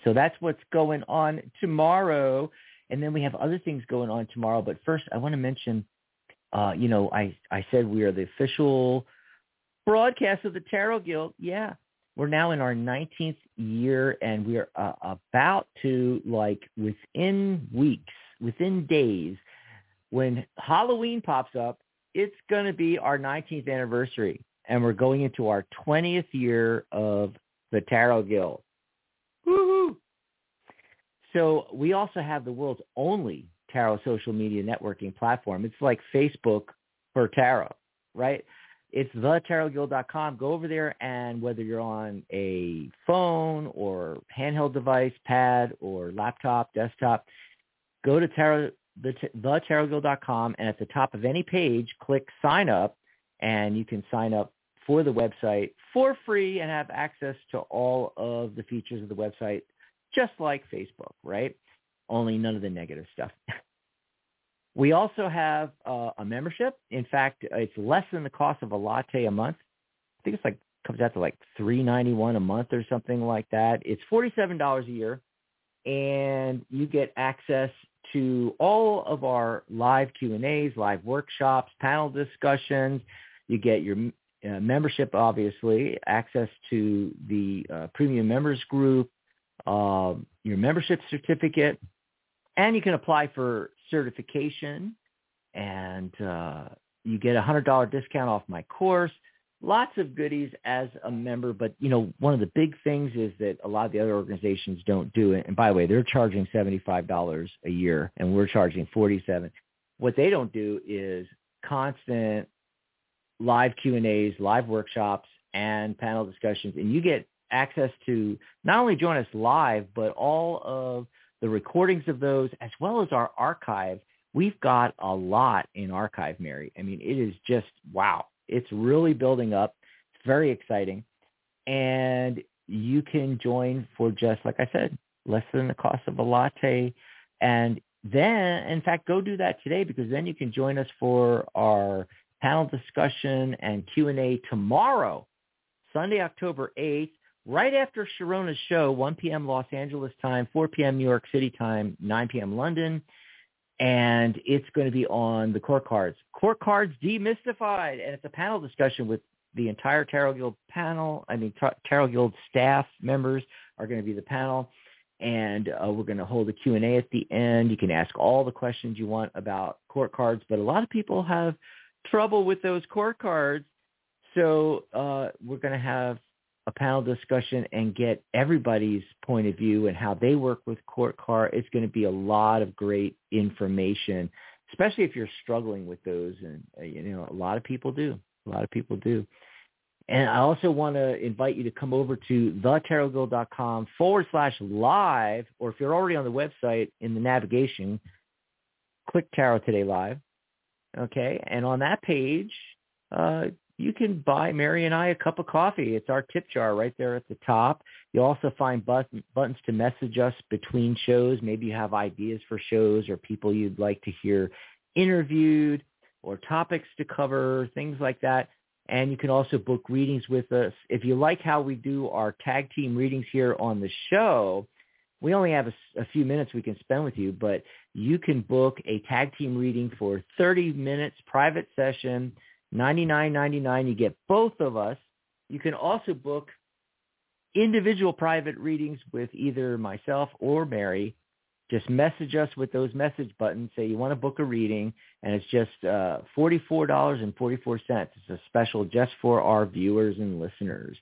So that's what's going on tomorrow. And then we have other things going on tomorrow. But first, I want to mention, uh, you know, I, I said we are the official broadcast of the Tarot Guild. Yeah. We're now in our 19th year, and we are uh, about to, like, within weeks, within days, when Halloween pops up, it's going to be our 19th anniversary, and we're going into our 20th year of the Tarot Guild. Woohoo! So we also have the world's only tarot social media networking platform. It's like Facebook for tarot, right? It's thetarotguild.com. Go over there and whether you're on a phone or handheld device, pad or laptop, desktop, go to tarot, the, thetarotguild.com and at the top of any page, click sign up and you can sign up for the website for free and have access to all of the features of the website just like Facebook, right? Only none of the negative stuff. [LAUGHS] we also have uh, a membership. In fact, it's less than the cost of a latte a month. I think it's like comes out to like three ninety one a month or something like that. It's forty seven dollars a year, and you get access to all of our live Q and A's, live workshops, panel discussions. You get your uh, membership, obviously, access to the uh, premium members group, uh, your membership certificate, and you can apply for certification, and uh, you get a hundred dollar discount off my course. Lots of goodies as a member, but you know one of the big things is that a lot of the other organizations don't do it. And by the way, they're charging seventy five dollars a year, and we're charging forty seven. What they don't do is constant live Q and A's, live workshops, and panel discussions, and you get access to not only join us live, but all of the recordings of those as well as our archive. We've got a lot in archive, Mary. I mean, it is just wow. It's really building up. It's very exciting. And you can join for just, like I said, less than the cost of a latte. And then, in fact, go do that today because then you can join us for our panel discussion and Q&A tomorrow, Sunday, October 8th right after Sharona's show, 1 p.m. Los Angeles time, 4 p.m. New York City time, 9 p.m. London. And it's going to be on the court cards. Court cards demystified. And it's a panel discussion with the entire Tarot Guild panel. I mean, Tarot Guild staff members are going to be the panel. And uh, we're going to hold a Q&A at the end. You can ask all the questions you want about court cards. But a lot of people have trouble with those court cards. So uh, we're going to have a panel discussion and get everybody's point of view and how they work with court car. It's going to be a lot of great information, especially if you're struggling with those. And, uh, you know, a lot of people do. A lot of people do. And I also want to invite you to come over to thetarotguild.com forward slash live, or if you're already on the website in the navigation, click Tarot Today Live. Okay. And on that page, uh, you can buy Mary and I a cup of coffee. It's our tip jar right there at the top. You'll also find button, buttons to message us between shows. Maybe you have ideas for shows or people you'd like to hear interviewed or topics to cover, things like that. And you can also book readings with us. If you like how we do our tag team readings here on the show, we only have a, a, few minutes we can spend with you, but you can book a tag team reading for 30 minutes private session $99.99. You get both of us. You can also book individual private readings with either myself or Mary. Just message us with those message buttons. Say you want to book a reading, and it's just uh, $44.44. It's a special just for our viewers and listeners.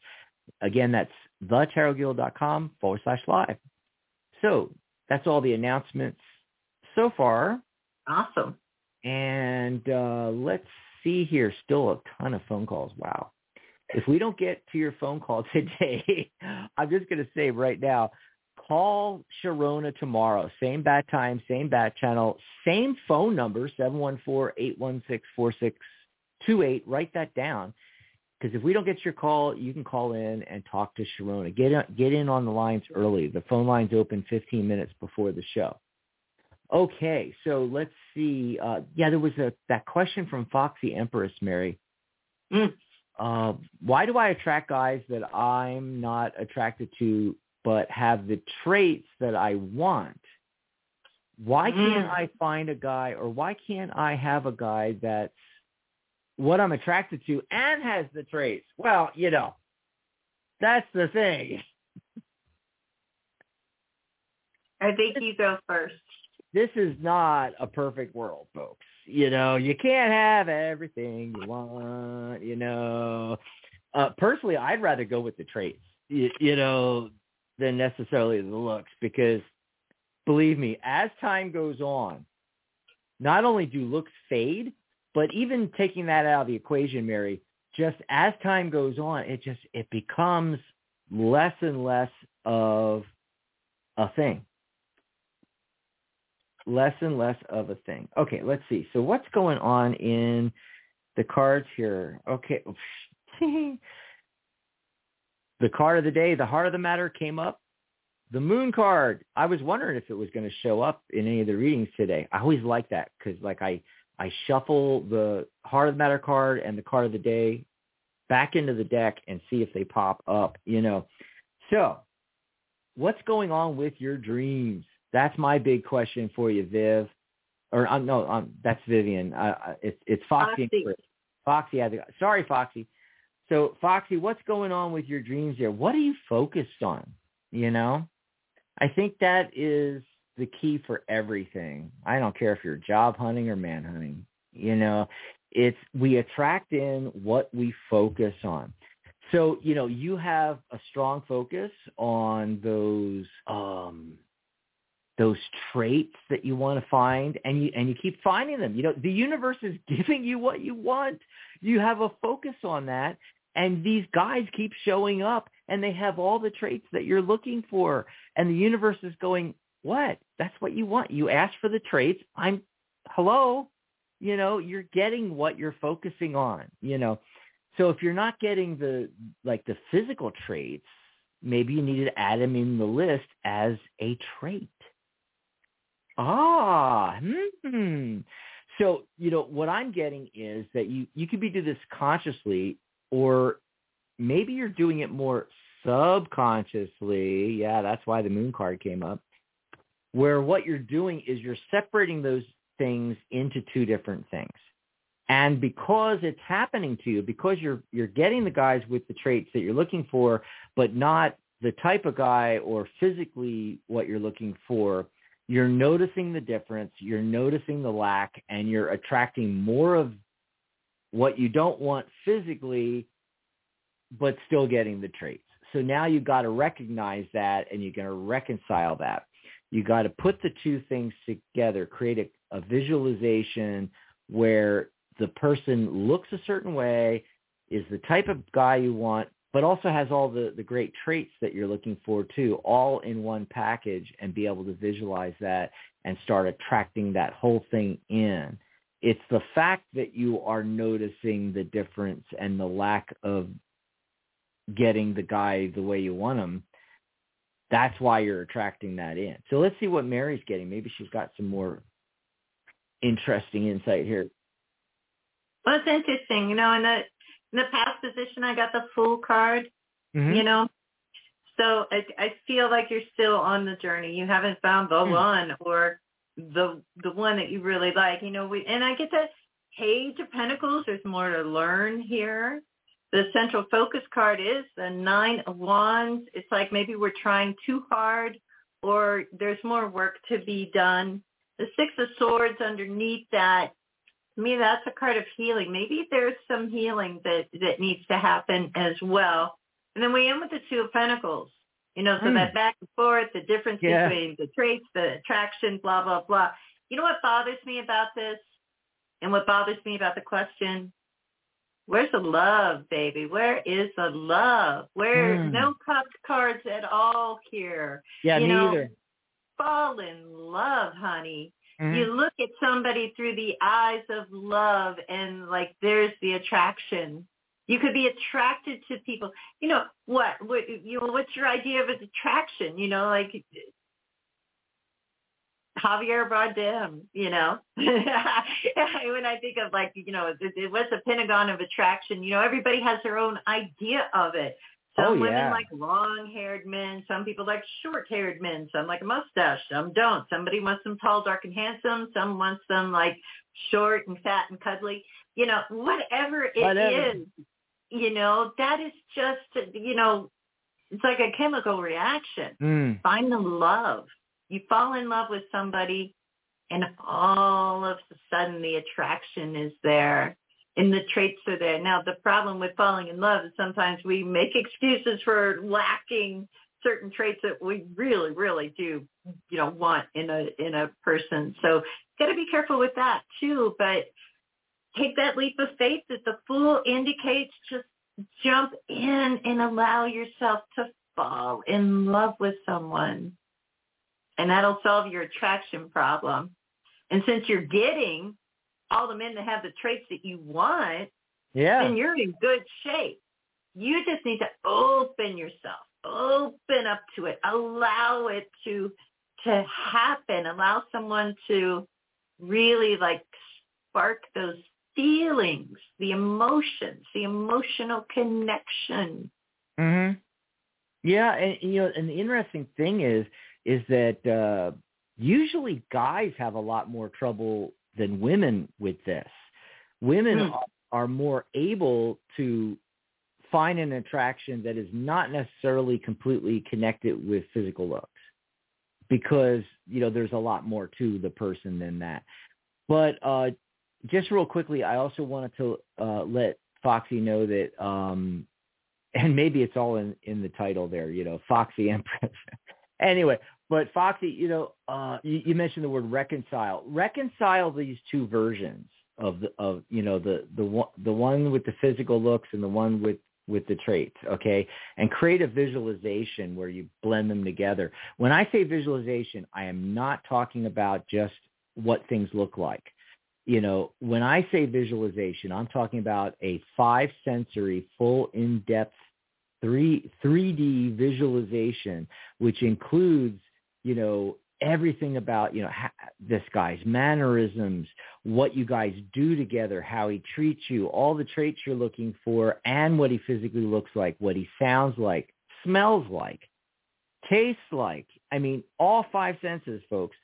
Again, that's thetarotguild.com forward slash live. So that's all the announcements so far. Awesome. And uh, let's see here still a ton of phone calls. Wow. If we don't get to your phone call [LAUGHS] today, I'm just going to say right now, call Sharona tomorrow. Same bat time, same bat channel, same phone number, 714-816-4628. Write that down. Because if we don't get your call, you can call in and talk to Sharona. Get, get in on the lines early. The phone lines open 15 minutes before the show. Okay, so let's see. Uh, yeah, there was a that question from Foxy Empress, Mary. Mm. Uh, why do I attract guys that I'm not attracted to, but have the traits that I want? Why can't Mm. I find a guy, or why can't I have a guy that's what I'm attracted to and has the traits? Well, you know, That's the thing. I think you go first. This is not a perfect world, folks. You know, you can't have everything you want, you know. Uh, personally, I'd rather go with the traits, you, you know, than necessarily the looks because believe me, as time goes on, not only do looks fade, but even taking that out of the equation, Mary, just as time goes on, it just it becomes less and less of a thing. Less and less of a thing. Okay, let's see. So what's going on in the cards here? Okay. [LAUGHS] the card of the day, the heart of the matter came up. The moon card. I was wondering if it was going to show up in any of the readings today. I always like that because like I I shuffle the heart of the matter card and the card of the day back into the deck and see if they pop up, you know. So what's going on with your dreams? That's my big question for you, Viv. Or um, no, um, that's Vivian. Uh, it's it's Foxy. Foxy. Foxy. Had the, sorry, Foxy. So Foxy, what's going on with your dreams there? What are you focused on? You know, I think that is the key for everything. I don't care if you're job hunting or man hunting. You know, it's we attract in what we focus on. So, you know, you have a strong focus on those um those traits that you want to find and you and you keep finding them. You know, the universe is [LAUGHS] giving you what you want. You have a focus on that and these guys keep showing up and they have all the traits that you're looking for and the universe is going, "What? That's what you want. You asked for the traits. I'm hello you know, you're getting what you're focusing on, you know. So if you're not getting the like the physical traits, maybe you need to add them in the list as a trait. Ah, hmm. So, you know, what I'm getting is that you you could be doing this consciously or maybe you're doing it more subconsciously. Yeah, that's why the moon card came up. Where what you're doing is you're separating those things into two different things. And because it's happening to you, because you're you're getting the guys with the traits that you're looking for, but not the type of guy or physically what you're looking for, you're noticing the difference, you're noticing the lack, and you're attracting more of what you don't want physically, but still getting the traits. So now you've got to recognize that and you're going to reconcile that. You got to put the two things together, create a, a visualization where the person looks a certain way, is the type of guy you want, but also has all the, the great traits that you're looking for too, all in one package and be able to visualize that and start attracting that whole thing in. It's the fact that you are noticing the difference and the lack of getting the guy the way you want him. That's why you're attracting that in. So let's see what Mary's getting. Maybe she's got some more interesting insight here. Well, it's interesting. You know, in the in the past position, I got the Fool card. Mm-hmm. You know, so I, I feel like you're still on the journey. You haven't found the Mm. one or the the one that you really like. You know, we and I get that Page of Pentacles. There's more to learn here. The central focus card is the Nine of Wands. It's like maybe we're trying too hard, or there's more work to be done. The Six of Swords underneath that, to me, that's a card of healing. Maybe there's some healing that that needs to happen as well. And then we end with the Two of Pentacles. You know, so Hmm. that back and forth, the difference Yeah. between the traits, the attraction, blah, blah, blah. You know what bothers me about this? And what bothers me about the question? Where's the love, baby? Where is the love? Where Hmm. no cupped cards at all here. Yeah, You me know. Fall in love, honey. Mhm. You look at somebody through the eyes of love and like there's the attraction. You could be attracted to people. You know what? What you know? What's your idea of attraction? You know, like Javier Bardem. You know, [LAUGHS] when I think of like you know, it, it, what's a Pentagon of attraction? You know, everybody has their own idea of it. Some Oh, women yeah. like long-haired men. Some people like short-haired men. Some like a mustache. Some don't. Somebody wants them tall, dark, and handsome. Some wants them like short and fat and cuddly. You know, whatever it is. Whatever. You know, that is just you know it's like a chemical reaction. Mm. Find the love. You fall in love with somebody and all of a sudden the attraction is there and the traits are there. Now the problem with falling in love is sometimes we make excuses for lacking certain traits that we really, really do, you know, want in a in a person. So got to be careful with that too. But take that leap of faith that the fool indicates. Just jump in and allow yourself to fall in love with someone, and that'll solve your attraction problem. And since you're getting all the men that have the traits that you want, Yeah. then you're in good shape. You just need to open yourself, open up to it, allow it to to happen, allow someone to really like spark those feelings, the emotions, the emotional connection. hmm Yeah, and you know, and the interesting thing is, is that uh, usually guys have a lot more trouble than women with this. Women are, are more able to find an attraction that is not necessarily completely connected with physical looks, because you know there's a lot more to the person than that. But uh, just real quickly, I also wanted to uh, let Foxy know that um, and maybe it's all in in the title there, you know, Foxy Empress. [LAUGHS] anyway, but Foxy, you know, uh, you, you mentioned the word reconcile. Reconcile these two versions of the of you know the the one the one with the physical looks and the one with with the traits, okay? And create a visualization where you blend them together. When I say visualization, I am not talking about just what things look like you know, when I say visualization, I'm talking about a five sensory, full in-depth three 3D visualization, which includes, you know, everything about, you know, this guy's mannerisms, what you guys do together, how he treats you, all the traits you're looking for, and what he physically looks like, what he sounds like, smells like, tastes like. I mean, all five senses, folks.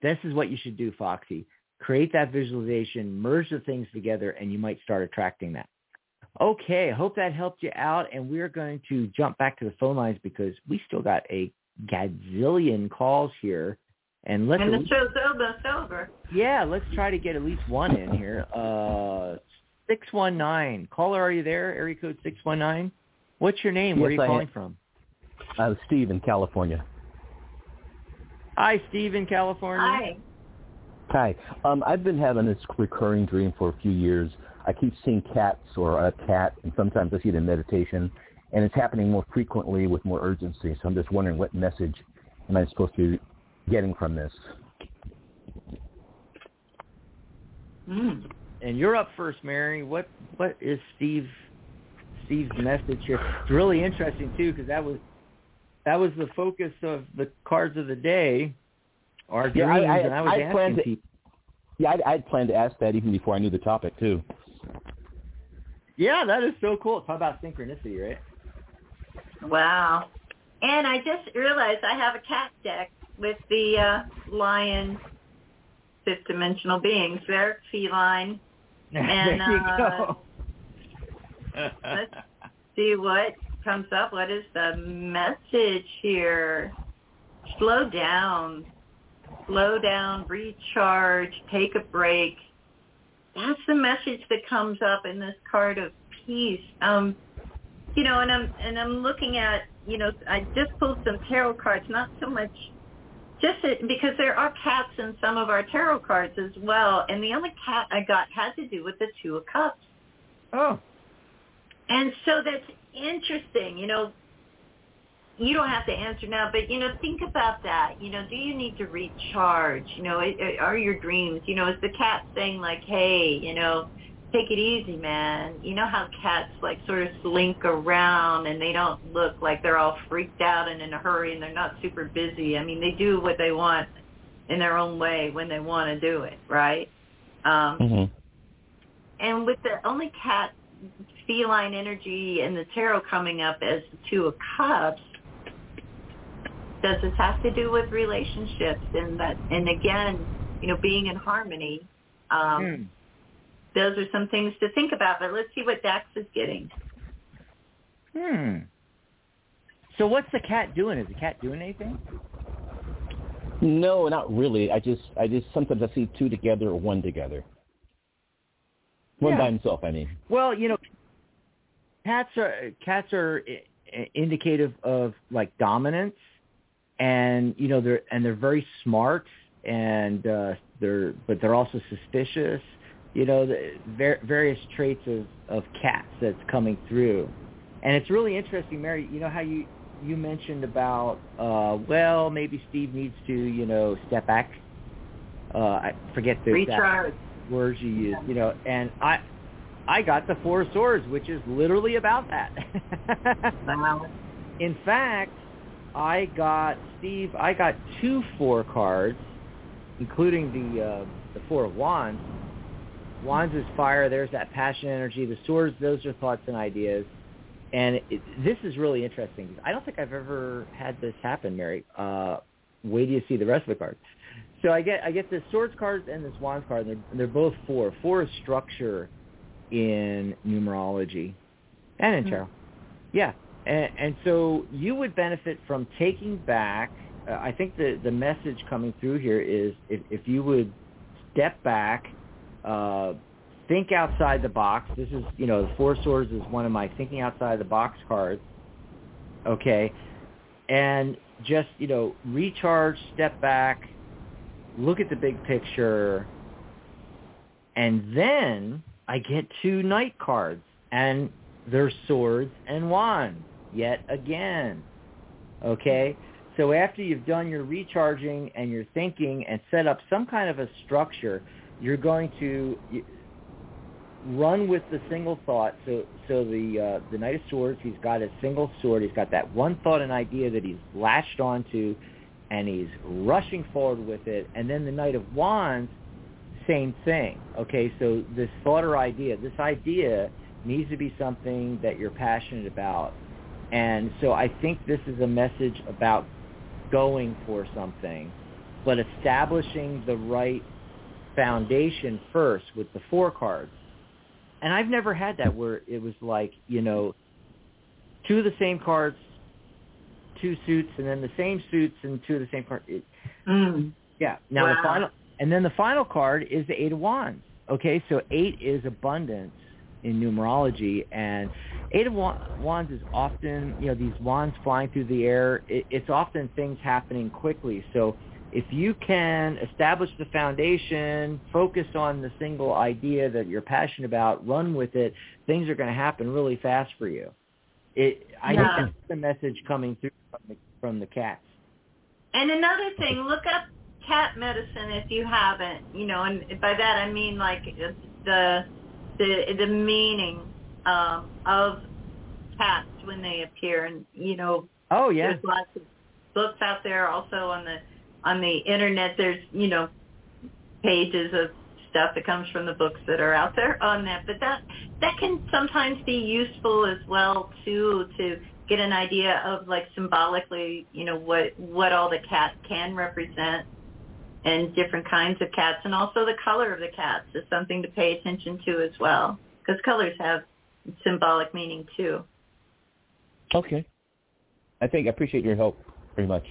This is what you should do, Foxy create that visualization, merge the things together, and you might start attracting that. Okay, hope that helped you out, and we're going to jump back to the phone lines because we still got a gazillion calls here. And let's And the least- show's almost over. yeah, let's try to get at least one in here. Uh, six one nine caller, are you there? Area code six one nine. What's your name? Where are you I calling am. from? Uh, Steve in California. Hi, Steve in California. Hi. Hi. Um, I've been having this recurring dream for a few years. I keep seeing cats or a cat, and sometimes I see it in meditation, and it's happening more frequently with more urgency. So I'm just wondering what message am I supposed to be getting from this? Mm. And you're up first, Mary. What what is Steve Steve's message here? It's really interesting too because that was that was the focus of the cards of the day, our Yeah, I- dreams, I- and I was I asking planned to- people. Yeah, I'd, I'd planned to ask that even before I knew the topic too. Yeah, that is so cool. Talk about synchronicity, right? Wow. And I just realized I have a cat deck with the uh, lion fifth dimensional beings. They're feline. [LAUGHS] And, there you uh, go. let's See what comes up. What is the message here? Slow down. Slow down, recharge, take a break. That's the message that comes up in this card of peace. Um, you know, and I'm and I'm looking at, you know, I just pulled some tarot cards, not so much just it, because there are cats in some of our tarot cards as well, and the only cat I got had to do with the Two of Cups. oh, And so that's interesting. You know, you don't have to answer now, but you know, think about that. You know, do you need to recharge? You know, are your dreams? You know, is the cat saying like, "Hey, you know, take it easy, man"? You know how cats like sort of slink around and they don't look like they're all freaked out and in a hurry and they're not super busy. I mean, they do what they want in their own way when they want to do it, right? Um, Mm-hmm. and with the only cat feline energy and the tarot coming up as the two of cups does this have to do with relationships and that and again you know being in harmony um hmm. Those are some things to think about but let's see what dax is getting Hmm. So what's the cat doing? Is the cat doing anything? No, not really. I just I just sometimes I see two together or one together. One Yeah. by himself, I mean. Well, you know, cats are cats are i- i- indicative of like dominance, and you know they're and they're very smart, and uh, they're but they're also suspicious. You know, the ver- various traits of of cats that's coming through, and it's really interesting, Mary. You know how you you mentioned about uh, well maybe Steve needs to you know step back. Uh, I forget the exact words you use, you know, and I I got the four swords, which is literally about that. Wow. [LAUGHS] In fact, I got Steve. I got two four cards, including the uh, the four of wands. Wands is fire. There's that passion energy. The swords, those are thoughts and ideas. And it, this is really interesting. I don't think I've ever had this happen, Mary. Uh, wait till you see the rest of the cards. So I get I get the swords cards and this wands card. And they're, they're both four. Four is structure in numerology and in tarot. Yeah, and, and so you would benefit from taking back. Uh, I think the the message coming through here is if, if you would step back, uh, think outside the box. This is you know the Four Swords is one of my thinking outside the box cards. Okay, and just you know recharge, step back, look at the big picture, and then I get two knight cards, and they're swords and wands yet again. Okay? So after you've done your recharging and your thinking and set up some kind of a structure, you're going to run with the single thought. So so the uh, the Knight of Swords, he's got a single sword. He's got that one thought and idea that he's latched onto, and he's rushing forward with it. And then the Knight of Wands, same thing. Okay, so this thought or idea, this idea needs to be something that you're passionate about. And so I think this is a message about going for something, but establishing the right foundation first with the four cards. And I've never had that where it was like, you know, two of the same cards, two suits, and then the same suits and two of the same cards. Mm. yeah. Now the final, and then the final card is the Eight of Wands. Okay, so eight is abundance in numerology, and Eight of Wands is often, you know, these wands flying through the air. It, it's often things happening quickly. So if you can establish the foundation, focus on the single idea that you're passionate about, run with it, things are going to happen really fast for you. It, I Yeah. think that's the message coming through from the, from the cats. And another thing, look up cat medicine if you haven't. You know, and by that I mean like the the the meaning um, of cats when they appear, and you know, Oh yeah. there's lots of books out there. Also on the on the internet, there's you know pages of stuff that comes from the books that are out there on that. But that that can sometimes be useful as well too to get an idea of like symbolically, you know, what what all the cat can represent and different kinds of cats and also the color of the cats is something to pay attention to as well because colors have symbolic meaning too. Okay. I think I appreciate your help very much.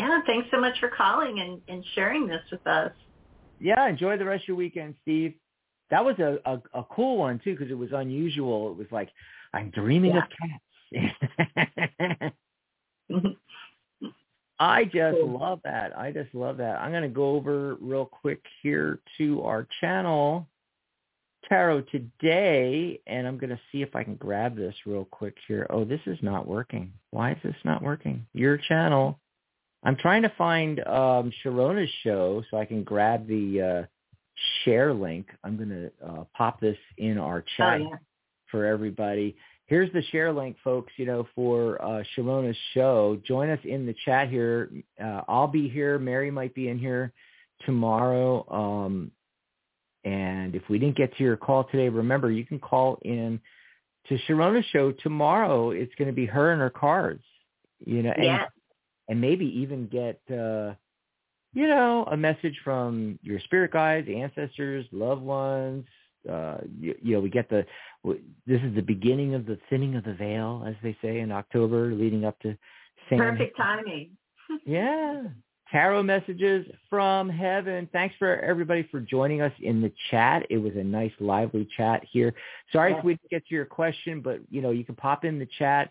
Yeah, thanks so much for calling and, and sharing this with us. Yeah, enjoy the rest of your weekend, Steve. That was a, a, a cool one too because it was unusual. It was like I'm dreaming of cats. [LAUGHS] I just Cool. love that. I just love that. I'm going to go over real quick here to our channel, Tarot Today, and I'm going to see if I can grab this real quick here. Oh, this is not working. Why is this not working? Your channel. I'm trying to find um, Sharona's show so I can grab the uh, share link. I'm going to uh, pop this in our Oh, chat yeah. for everybody. Here's the share link, folks, you know, for uh, Sharona's show. Join us in the chat here. Uh, I'll be here. Mary might be in here tomorrow. Um, and if we didn't get to your call today, remember, you can call in to Sharona's show tomorrow. It's going to be her and her cards, you know, and, Yeah. And maybe even get, uh, you know, a message from your spirit guides, ancestors, loved ones, uh, you, you know we get the this is the beginning of the thinning of the veil, as they say in October, leading up to Sam. Perfect timing. [LAUGHS] yeah. Tarot messages from heaven. Thanks for everybody for joining us in the chat. It was a nice, lively chat here. Sorry if we didn't get to your question, but you know you can pop in the chat.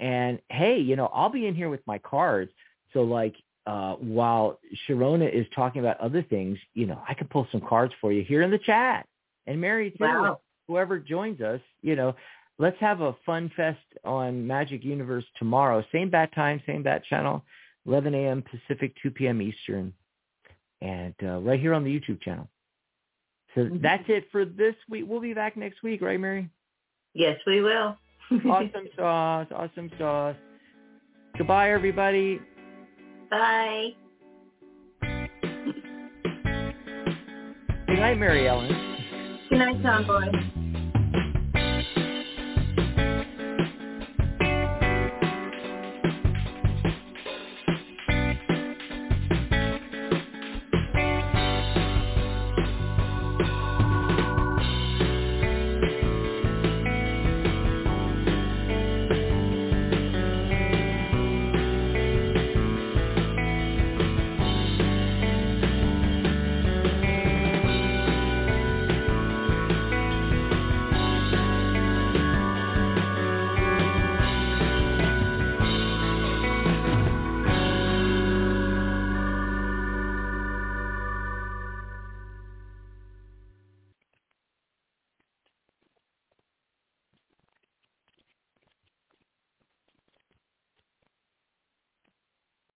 And hey, you know I'll be in here with my cards. So like uh, while Sharona is talking about other things, you know I can pull some cards for you here in the chat. And Mary too. Wow. Whoever joins us, you know, let's have a fun fest on Magic Universe tomorrow. Same bat time, same bat channel. 11 a.m. Pacific, 2 p.m. Eastern, and uh, right here on the YouTube channel. So Mm-hmm. that's it for this week. We'll be back next week, right, Mary? Yes, we will. Awesome [LAUGHS] sauce, awesome sauce. Goodbye, everybody. Bye. Good night, Mary Ellen. Good night, John-Boy.